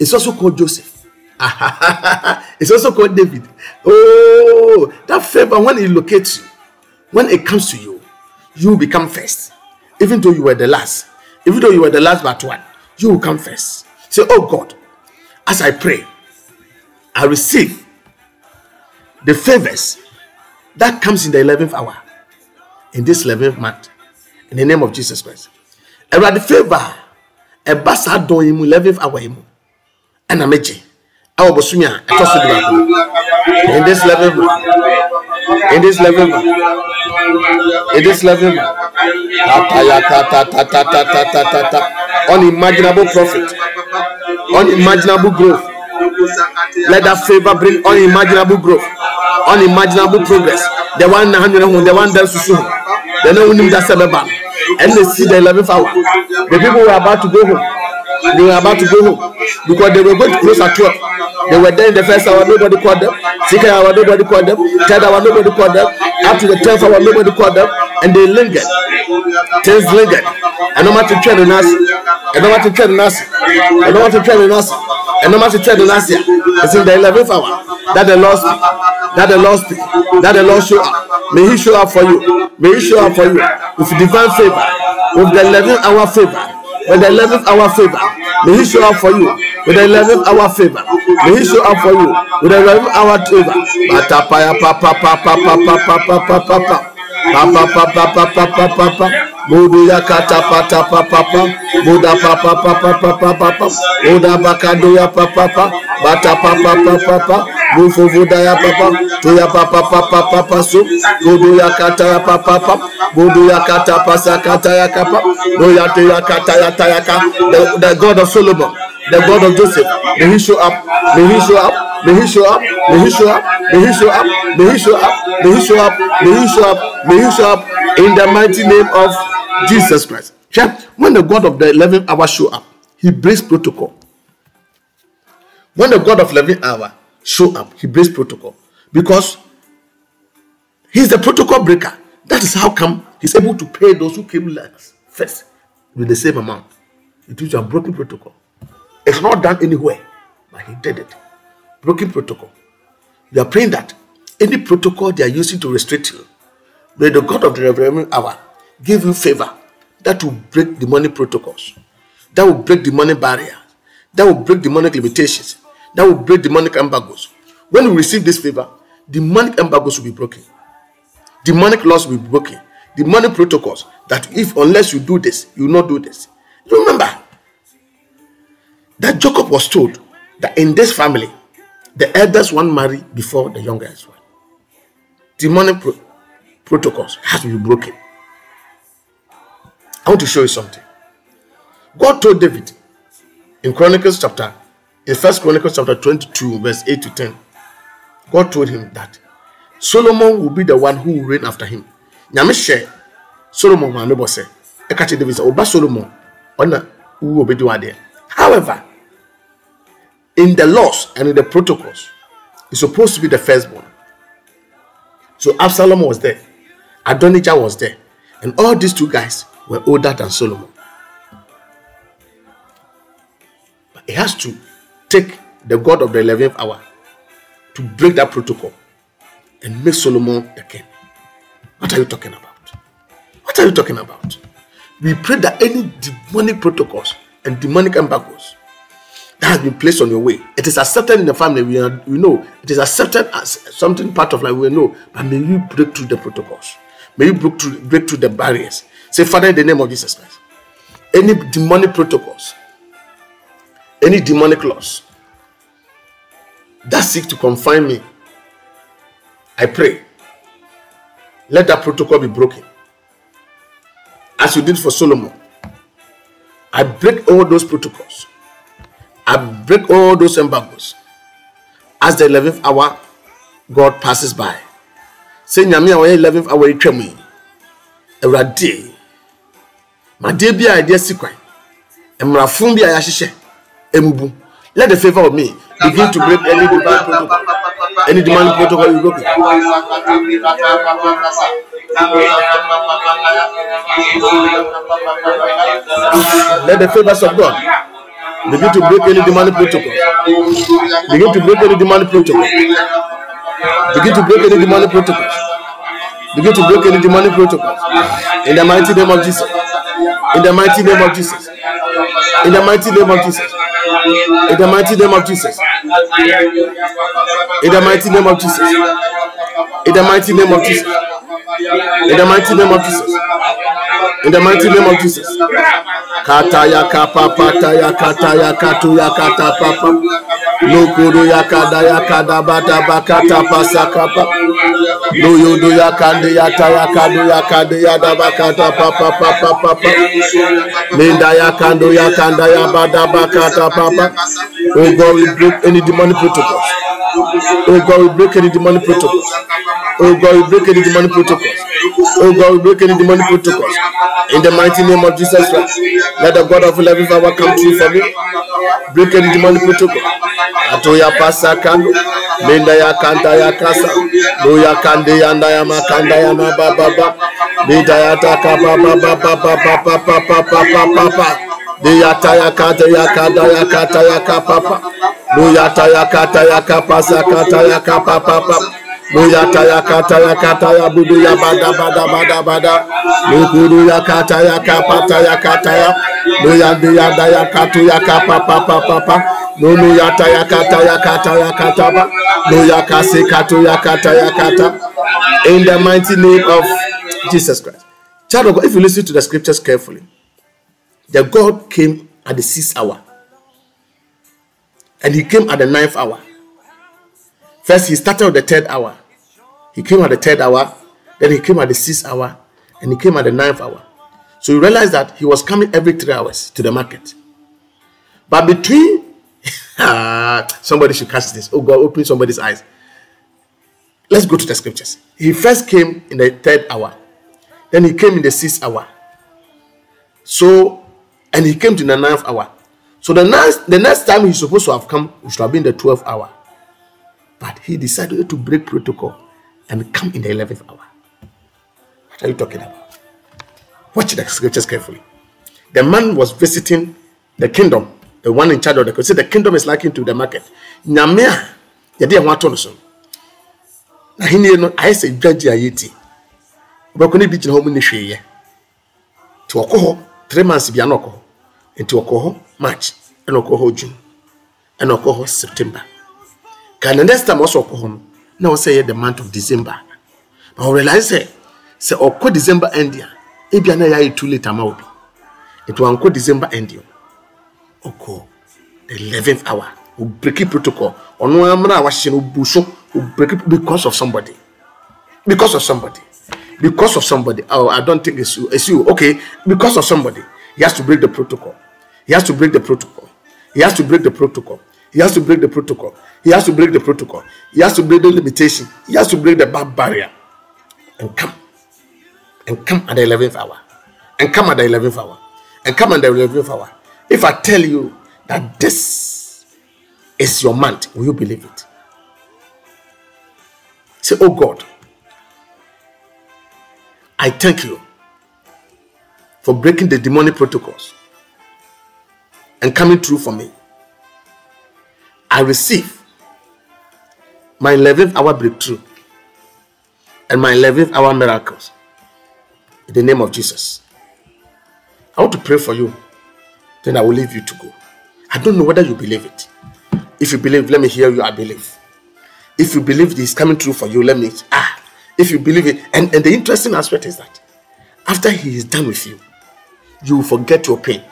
is also called Joseph. it's also called David. Oh, that favor, when it locates you, when it comes to you, you become first. Even though you were the last, even though you were the last but one, you will come first. Say, Oh God, as I pray, I receive the favors that comes in the 11th hour in this 11th month in the name of jesus christ awurade favor dɔn yi mu 11th hour ɛwɔ bosomi a ɛtɔ so de baako in this 11th month in this 11th month in this 11th month tatayakatatatatatatatata unimaginable profit. Unimaginable growth. Let that favor bring unimaginable growth. Unimaginable progress. The one na hundred ho the one that susu. Ho the no unim da sɛ bɛba no they see the 11th hour. The people were about to go home. They were about to go home because they were going to close at 12. They were there in the first hour, nobody called them. Second hour, nobody called them. Third hour, nobody called them. To the 10th hour, nobody called them. And they lingered. Things lingered. And no matter try the nurse, and no matter try the nurse, and no matter try the nurse, and no matter try the nurse, it's in the 11th hour that the Lord speak, that the Lord speak, that the Lord show up. May He show up for you. May He show up for you with divine favor, with the 11th hour favor, with the 11th hour favor. May He show up for you with the 11th hour favor. May He show up for you with the 11th hour favor. Batapaya pa pa pa pa pa pa papa papa papa papa papa Buduya kata pata papa papa Buda papa papa papa papa Buda bakaduya papa papa Bata papa papa papa Bufu vudaya papa tu ya papa papa papa su Buduya kata ya papa papa Buduya kata pasa kata ya kapa tu ya kata ya tayaka the, the God of Solomon the God of Joseph may he show up may he show up May he show up. May he show up. May he show up. May he show up. May he show up. May he show up. May he show up in the mighty name of Jesus Christ. When the God of the 11th hour show up, he breaks protocol. When the God of 11th hour show up, he breaks protocol because he's the protocol breaker. That is how come he's able to pay those who came last first with the same amount. It means you broken protocol. It's not done anywhere, but he did it. Broken protocol. You are praying that any protocol they are using to restrict you, may the God of the reverend hour give you favor that will break the money protocols, that will break the money barriers, that will break demonic limitations, that will break demonic embargoes. When we receive this favor, demonic embargoes will be broken, demonic laws will be broken, the money protocols that if unless you do this, you will not do this. Remember that Jacob was told that in this family, the eldest one marry before the youngest one. Demonic pro- protocols has to be broken. I want to show you something. God told David in Chronicles chapter, in First Chronicles chapter 22, verse 8 to 10. God told him that Solomon will be the one who will reign after him. Nyame hyɛ Solomon sɛ ɛka kyerɛ David Solomon wadeɛ. However, in the laws and in the protocols, he's supposed to be the firstborn. So Absalom was there, Adonijah was there, and all these two guys were older than Solomon. But it has to take the God of the 11th hour to break that protocol and make Solomon the king. What are you talking about? What are you talking about? We pray that any demonic protocols and demonic embargoes that has been placed on your way. It is accepted in the family. We, are, we know it is accepted as something part of life. We know, but may you break through the protocols. May you break through, break through the barriers. Say, Father, in the name of Jesus Christ, any demonic protocols, any demonic laws that seek to confine me, I pray, let that protocol be broken. As you did for Solomon, I break all those protocols. I break all those embargoes. As the 11th hour, God passes by. Say, a wɔyɛ 11th hour atwa mu yi, Awurade, bi a yɛde asi kwan, mmarafo bi a yɛahyehyɛ emubu. Let the favor of me begin to break any divine protocol, any demonic protocol you broken. Let the favors of God begin to break any demonic protocol. Begin to break any demonic protocol. Begin to break any demonic protocols. Begin to break any demonic protocols. In the mighty name of Jesus. In the mighty name of Jesus. In the mighty name of Jesus. In the mighty name of Jesus. In the mighty name of Jesus. In the mighty name of Jesus. In the mighty name of Jesus. In the mighty name of Jesus. Kata ya kapa pataya kataya katuya kata papa. Lokuru yakada yakada bata bakata pasakapa. Loyo do yakande ya kadu ya yada bakata papa papa papa. Linda yakando ya yabada bakata papa. We God, we break any demonic protocol. Oh God, we break any demonic protocols. Oh God, we break any demonic protocols. Oh God, we break any demonic protocols. In the mighty name of Jesus Christ, let the God of 11th hour come true for me. Break any demonic protocol. Atoya pasa kando, menda ya kanda ya kasa, no ya kande ya nda ya makanda ya mababa ba, menda ya taka ba ba ba ba ba ba ba ba ba ba ba ba ba. De ya ta ya kata ya kada ya kata ya ka Buyata yakata yakapasa kata ya yakapa papa. Buyata yakata yakata ya budu ya bada bada bada bada. Lulu ya kata ya kapata ya. kata ya. Luyandu ya da Buyandi yada yakatu yakapa papa papa. kata ya kata ya kata ba. Luya Buyakasi katu ya kata. In the mighty name of Jesus Christ. Child of God, if you listen to the scriptures carefully, the God came at the sixth hour and he came at the ninth hour. First, he started at the third hour. He came at the third hour. Then he came at the sixth hour. And he came at the ninth hour. So you realize that he was coming every three hours to the market. But between ah, somebody should catch this. Oh God, open somebody's eyes. Let's go to the scriptures. He first came in the third hour. Then he came in the sixth hour. So, and he came to the ninth hour. So the next the next time he's supposed to have come, it should have been the 12th hour. But he decided to break protocol and come in the 11th hour. What are you talking about? Watch the scriptures carefully. The man was visiting the kingdom, the one in charge of the. See, the kingdom is likened to the market. Nyamea, yɛde ɛho ato. Na ahenni no ayɛ sɛ dwagye a yɛti. Wobɛkɔ ne bi gyina hɔ mu ne three months hɔ. Nti ɔkɔ hɔ March ɛna ɔkɔ hɔ June ɛna ɔkɔ hɔ September. Ka the next time ɔsɛ ɔkɔ hɔ no na ɔsɛ yɛ the month of December. But ɔrealize sɛ sɛ ɔkɔ December end a ebia na yɛayɛ too late ama obi. Nti wankɔ December end o. Ɔkɔ the eleventh hour obreki protocol ɔno amena a wahyɛ no obu so obreki because of somebody because of somebody because of somebody oh i don't think it's you it's you okay because of somebody he has to break the protocol he has to break the protocol. He has to break the protocol. He has to break the protocol. He has to break the protocol. He has to break the limitation. He has to break the bad barrier. And come. And come at the 11th hour. And come at the 11th hour. And come at the 11th hour. If i tell you that this is your month will you believe it? Say oh god I thank you for breaking the demonic protocols and coming true for me. I receive my 11th hour breakthrough and my 11th hour miracles in the name of Jesus. I want to pray for you, then I will leave you to go. I don't know whether you believe it. If you believe, let me hear you. I believe. If you believe this is coming true for you, let me. Ah, if you believe it. And, and the interesting aspect is that after he is done with you, you will forget your pain.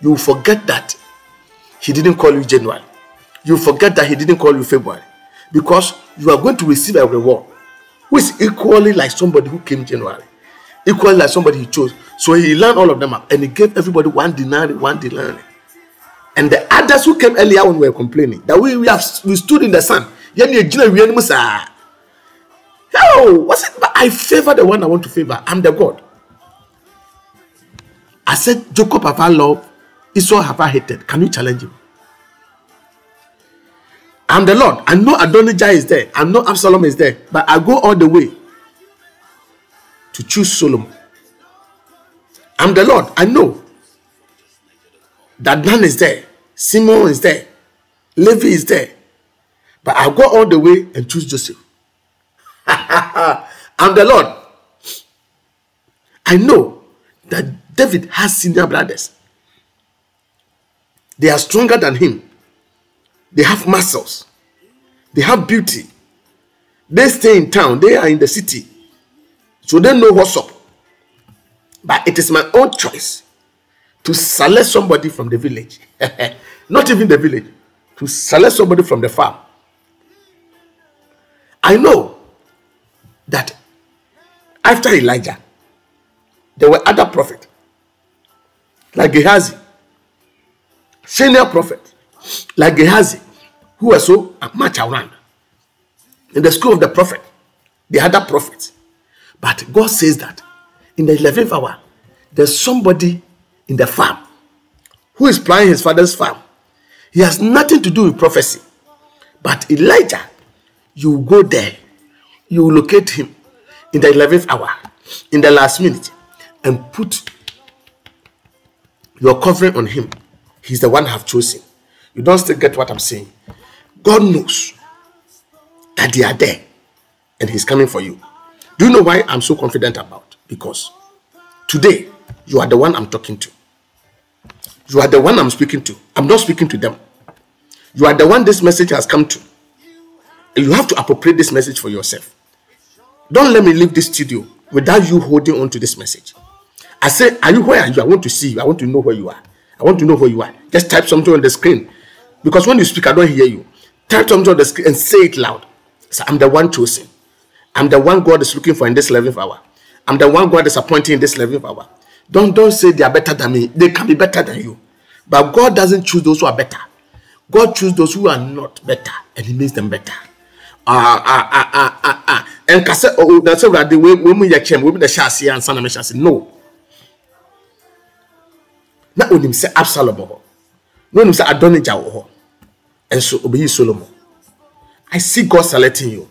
You forget that he didn't call you January. You forget that he didn't call you February. Because you are going to receive a reward who is equally like somebody who came January, equally like somebody he chose. So he lined all of them up and he gave everybody one dinar, one dinar. And the others who came earlier on were complaining that we, we have we stood in the sun. Oh, what's it? But I favor the one I want to favor. I'm the God. I said, Jacob have I loved, Esau have I hated. Can you challenge him? I'm the Lord. I know Adonijah is there. I know Absalom is there. But I go all the way to choose Solomon. I'm the Lord. I know that Dan is there. Simon is there. Levi is there. But I go all the way and choose Joseph. I'm the Lord. I know that David has senior brothers. They are stronger than him. They have muscles. They have beauty. They stay in town. They are in the city. So they know what's up. But it is my own choice to select somebody from the village. Not even the village. To select somebody from the farm. I know that after Elijah, there were other prophets like Gehazi, senior prophet like Gehazi, who were so much around in the school of the prophet, the other prophets. But God says that in the 11th hour, there's somebody in the farm who is planning his father's farm. He has nothing to do with prophecy. But Elijah, you go there, you locate him in the 11th hour, in the last minute, and put your covering on him. He's the one I have chosen. You don't still get what I'm saying. God knows that they are there and he's coming for you. Do you know why I'm so confident about? Because today you are the one I'm talking to. You are the one I'm speaking to. I'm not speaking to them. You are the one this message has come to. And you have to appropriate this message for yourself. Don't let me leave this studio without you holding on to this message. I say, Are you where are you? I want to see you. I want to know where you are. I want to know where you are. Just type something on the screen. Because when you speak, I don't hear you. Type something on the screen and say it loud. So I'm the one chosen. I'm the one God is looking for in this 11th hour. I'm the one God is appointing in this 11th hour. Don't, don't say they are better than me. They can be better than you. But God doesn't choose those who are better. God chooses those who are not better and He makes them better. Ah, ah, ah, ah, ah, ah. And oh, that's the way we we and sana me shasi. No. Na onim sɛ Absalom wɔ hɔ. Na onim sɛ Adonijah wɔ hɔ. And so obeyi Solomon. I see God selecting you.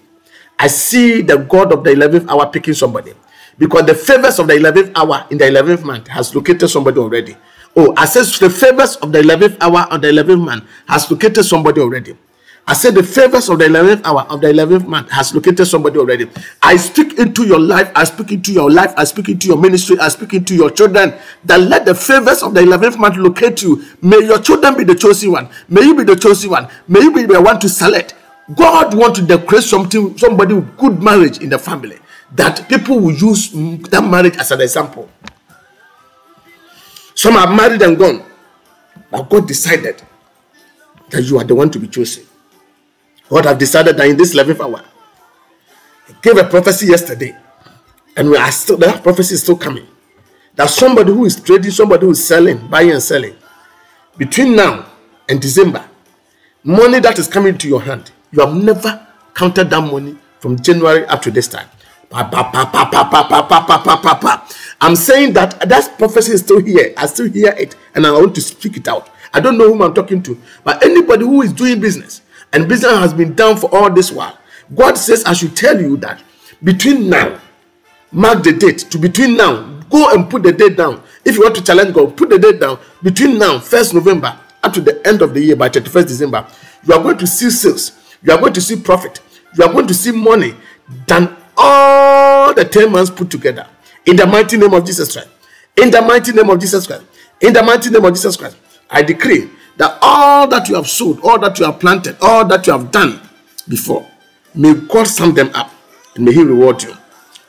I see the God of the 11th hour picking somebody because the favors of the 11th hour in the 11th month has located somebody already. Oh, I said the favors of the 11th hour of the 11th month has located somebody already. I said the favors of the 11th hour of the 11th month has located somebody already. I speak into your life. I speak into your life. I speak into your ministry. I speak into your children. That let the favors of the 11th month locate you. May your children be the chosen one. May you be the chosen one. May you be the one to select. God want to decorate something, somebody with good marriage in the family. That people will use that marriage as an example. Some are married and gone. But God decided that you are the one to be chosen. God have decided that in this 11th hour, He gave a prophecy yesterday, and we are still that prophecy is still coming. That somebody who is trading, somebody who is selling, buying and selling, between now and December, money that is coming to your hand, you have never counted that money from January up to this time. I'm saying that that prophecy is still here. I still hear it, and I want to speak it out. I don't know whom I'm talking to, but anybody who is doing business, and business has been down for all this while, God says I should tell you that between now, mark the date to between now, go and put the date down. If you want to challenge God, put the date down between now, 1st November, up to the end of the year by 31st December. You are going to see sales, you are going to see profit, you are going to see money than all the 10 months put together. In the mighty name of Jesus Christ. In the mighty name of Jesus Christ. In the mighty name of Jesus Christ. I decree that all that you have sowed, all that you have planted, all that you have done before, may God sum them up and may He reward you.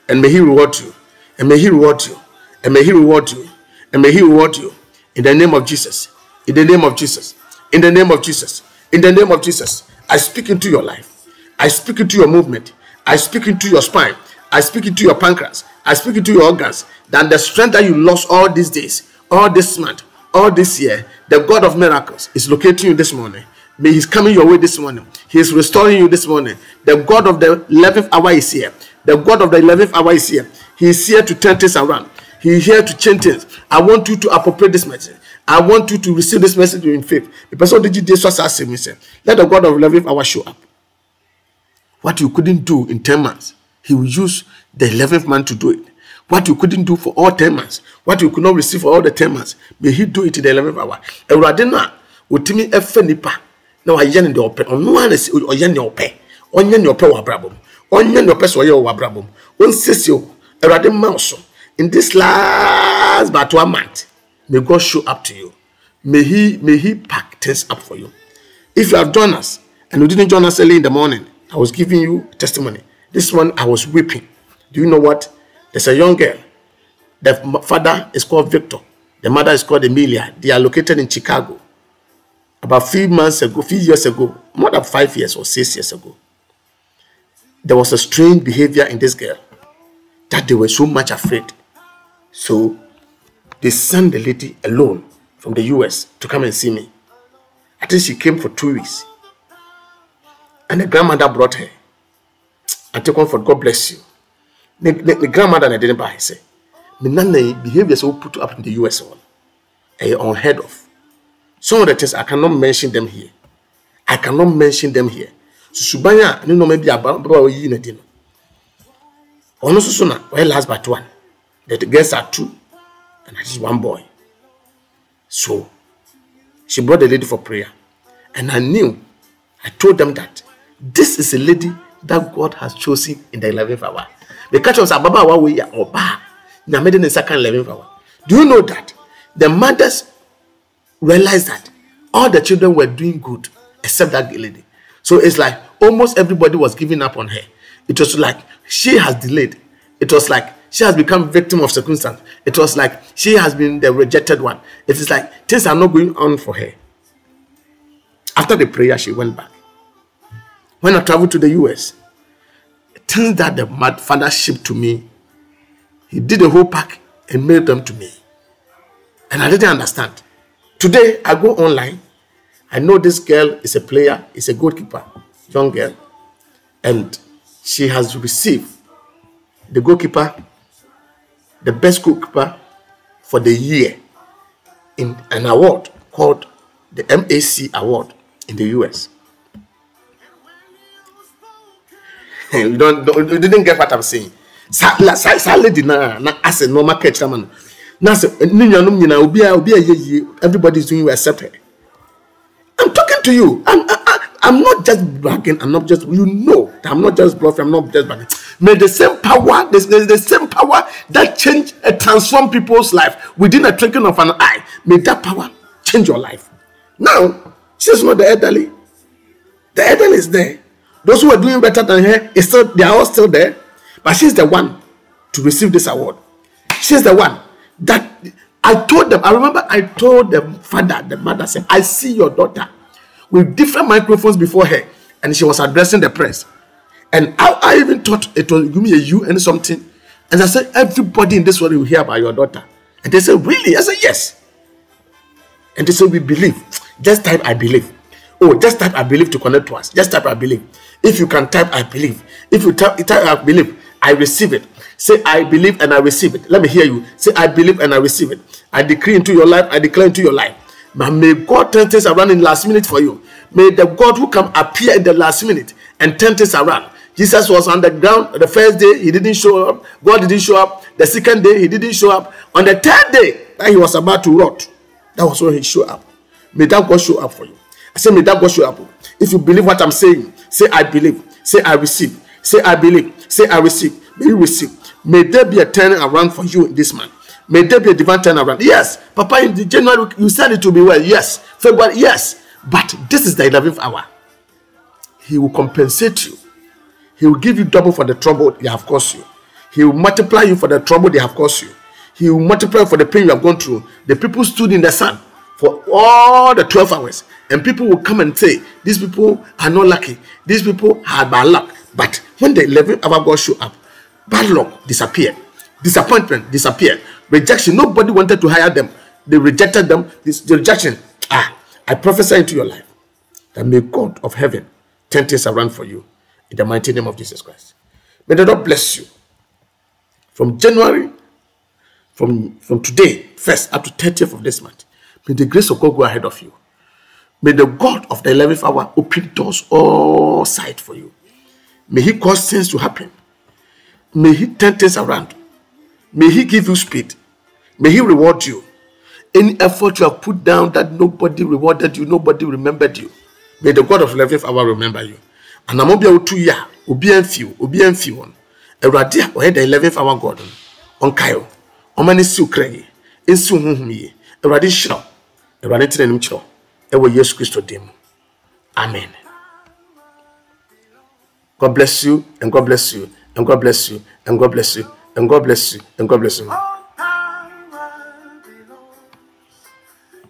And may He reward you. And may He reward you. And may He reward you. And may He reward you. In the name of Jesus. In the name of Jesus. In the name of Jesus. In the name of Jesus. I speak into your life. I speak into your movement. I speak into your spine. I speak into your pancreas. I speak into your organs. That the strength that you lost all these days, all this month, all this year, the God of miracles is locating you this morning. May He's coming your way this morning. He is restoring you this morning. The God of the 11th hour is here. The God of the 11th hour is here. He is here to turn things around. He is here to change things. I want you to appropriate this message. I want you to receive this message in faith. The person did this was asking me, say, let the God of 11th hour show up. What you couldn't do in 10 months, He will use the 11th man to do it. What you couldn't do for all 10 months, what you could not receive for all the 10 months, may He do it in the 11th hour. Awurade no a otumi ɛfɛ nipa na wayɛ no deɛ ɔpɛ. Ɔno ara na ɛsɛ ɔyɛ nea ɔpɛ. Ɔnyɛ nea ɔpɛ wɔ abrabɔ mu. Ɔnyɛ nea ɔpɛ sɛ ɔyɛ wɔ abrabɔ mu. Ɔnsiesie o. Awurade mma so. In this last but one month may God show up to you. May he may he pack things up for you. If you have joined us and you didn't join us early in the morning I was giving you testimony. This one I was weeping. Do you know what there's a young girl the father is called Victor the mother is called Emilia they are located in Chicago about few months ago, few years ago, more than five years or six years ago, there was a strange behavior in this girl that they were so much afraid. So they sent the lady alone from the US to come and see me. I think she came for two weeks. And the grandmother brought her. Take comfort, God bless you. The, the, the grandmother I didn't buy, say. yi behaviors we put up in the US one, eh, unheard of. Some of the things I cannot mention them here. I cannot mention them here. So subanya no maybe about yi na di no. Ono so so na why last but one. The girls are two and at least one boy. So she brought the lady for prayer. And I knew, I told them that this is a lady that God has chosen in the 11th hour. The catch was Ababa Wawe Oba. Nyamede in the second 11th hour. Do you know that the mothers realized that all the children were doing good except that lady? So it's like almost everybody was giving up on her. It was like she has delayed. It was like she has become victim of circumstance. It was like she has been the rejected one. It is like things are not going on for her. After the prayer, she went back. When I traveled to the US, things that the father shipped to me, he did a whole pack and mailed them to me. And I didn't understand. Today, I go online. I know this girl is a player, is a goalkeeper, young girl, and she has received the goalkeeper, the best goalkeeper for the year in an award called the MAC Award in the US. You don't, don't you didn't get what I'm saying. Sa la sa sa lady na na as a normal catch man. Na say ni nyanum nyina obi a obi a ye everybody is doing well except her. I'm talking to you. I'm I, I'm not just bragging. I'm not just you know that I'm not just bluffing. I'm not just bragging. May the same power, the, the, the same power that change and transform people's life within a twinkling of an eye, may that power change your life. Now, she's not the elderly. The elderly is there. Those who are doing better than her is still they are all still there, but she's the one to receive this award. She's the one that I told them. I remember I told the father, the mother said, "I see your daughter with different microphones before her, and she was addressing the press." And I, I even thought it was give me a you and something. And I said, everybody in this world will hear about your daughter. And they said, really? I said, yes. And they said, we believe. Just type, I believe. Oh, just type, I believe to connect to us. Just type, I believe. If you can type, I believe. If you type, type I believe, I receive it. Say, I believe and I receive it. Let me hear you. Say, I believe and I receive it. I decree into your life, I declare into your life. But may God turn things around in last minute for you. May the God who come appear in the last minute and turn things around. Jesus was on the ground the first day, he didn't show up. God didn't show up. The second day, he didn't show up. On the third day, that he was about to rot, that was when he showed up. May that God show up for you. I say, may that God show up. If you believe what I'm saying, say, I believe. Say, I receive. Say, I believe. Say, I receive. May you receive. May there be a turning around for you in this month. May there be a divine turnaround. Yes, Papa, in the January, you said it will be well. Yes. February, yes. But this is the 11th hour. He will compensate you. He will give you double for the trouble they have caused you. He will multiply you for the trouble they have caused you. He will multiply for the pain you have gone through. The people stood in the sun for all the 12 hours, and people will come and say, These people are not lucky. These people had bad luck. But when the 11th hour God show up, bad luck disappeared, disappointment disappeared, rejection. Nobody wanted to hire them. They rejected them. This the rejection. Ah, I prophesy into your life that may God of heaven turn things around for you in the mighty name of Jesus Christ. May the Lord bless you. From January, from, from today, first up to 30th of this month, may the grace of God go ahead of you. May the God of the 11th hour open doors all side for you. May He cause things to happen. May He turn things around. May He give you speed. May He reward you. Any effort you have put down that nobody rewarded you, nobody remembered you. May the God of the 11th hour remember you. And bi a wotu yi a obi wo obi a ɔyɛ the eleventh hour god no ɔnkae wo ɔma ne siw kra yie nsiw tena ɛwɔ yesu kristo dim amen. God bless you and god bless you and god bless you and god bless you and god bless you and god bless you. All power belongs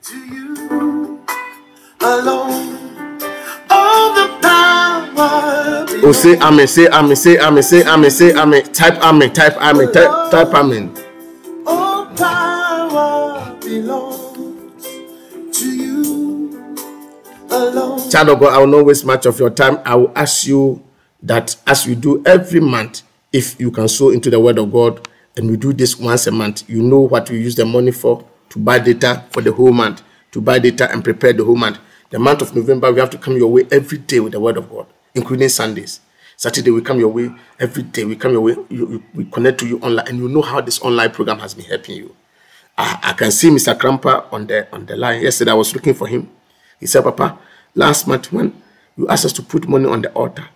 to you alone. All the power belongs oh say amen say amen say amen say amen say amen. Type amen type amen type, type amen alone. child of God, I will not waste much of your time. I will ask you that as we do every month, if you can sow into the word of God and we do this once a month. You know what we use the money for to buy data for the whole month, to buy data and prepare the whole month. The month of November, we have to come your way every day with the word of God, including Sundays. Saturday, we come your way every day. We come your way. You, you- we connect to you online, and you know how this online program has been helping you. I, I can see Mr. Krampa on the on the line. Yesterday, I was looking for him. He said, "Papa, last month when you asked us to put money on the altar,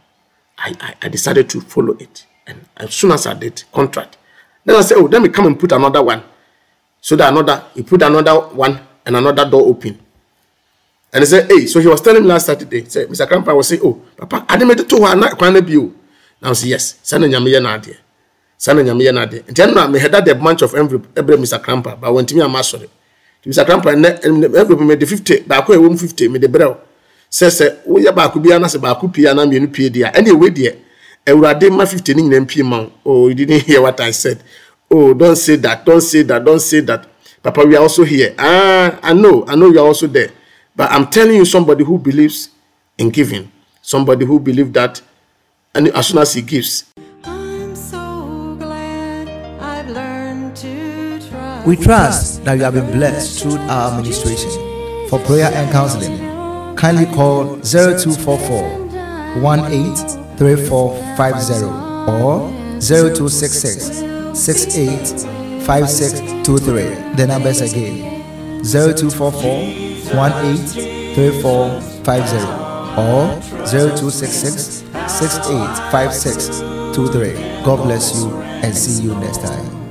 I, I, I decided to follow it. And as soon as I did, contract. Then I said, oh, let me come and put another one. So that another, he put another one and another door open. And he said, hey, so he was telling me last Saturday, said, Mr. Krampa was saying, oh, Papa, I didn't make it to her, not quite you. Now I said, yes, send a nyamiya na ade. Send a nyamiya na ade. And then I had that the bunch of envelope, every Mr. Krampa, but when to me, I'm sorry. Mr. Krampa, and envelope made the 50, back away, 150, made the brew. sɛ sɛ woyɛ baako biara na sɛ baako pie anaa mmienu pie deɛ a ɛne ɛwɛ deɛ awurade ma 50 ne nyinaa mpie ma wo oh you didn't hear what i said. Oh don't say that don't say that don't say that. Papa we are also here. Ah i know i know you are also there. But i'm telling you somebody who believes in giving. Somebody who believes that and as soon as he gives We trust that you have been blessed through our administration. For prayer and counseling, kindly call 0244 183450 or 0266 685623. The numbers again 0244 183450 or 0266 685623. God bless you and see you next time.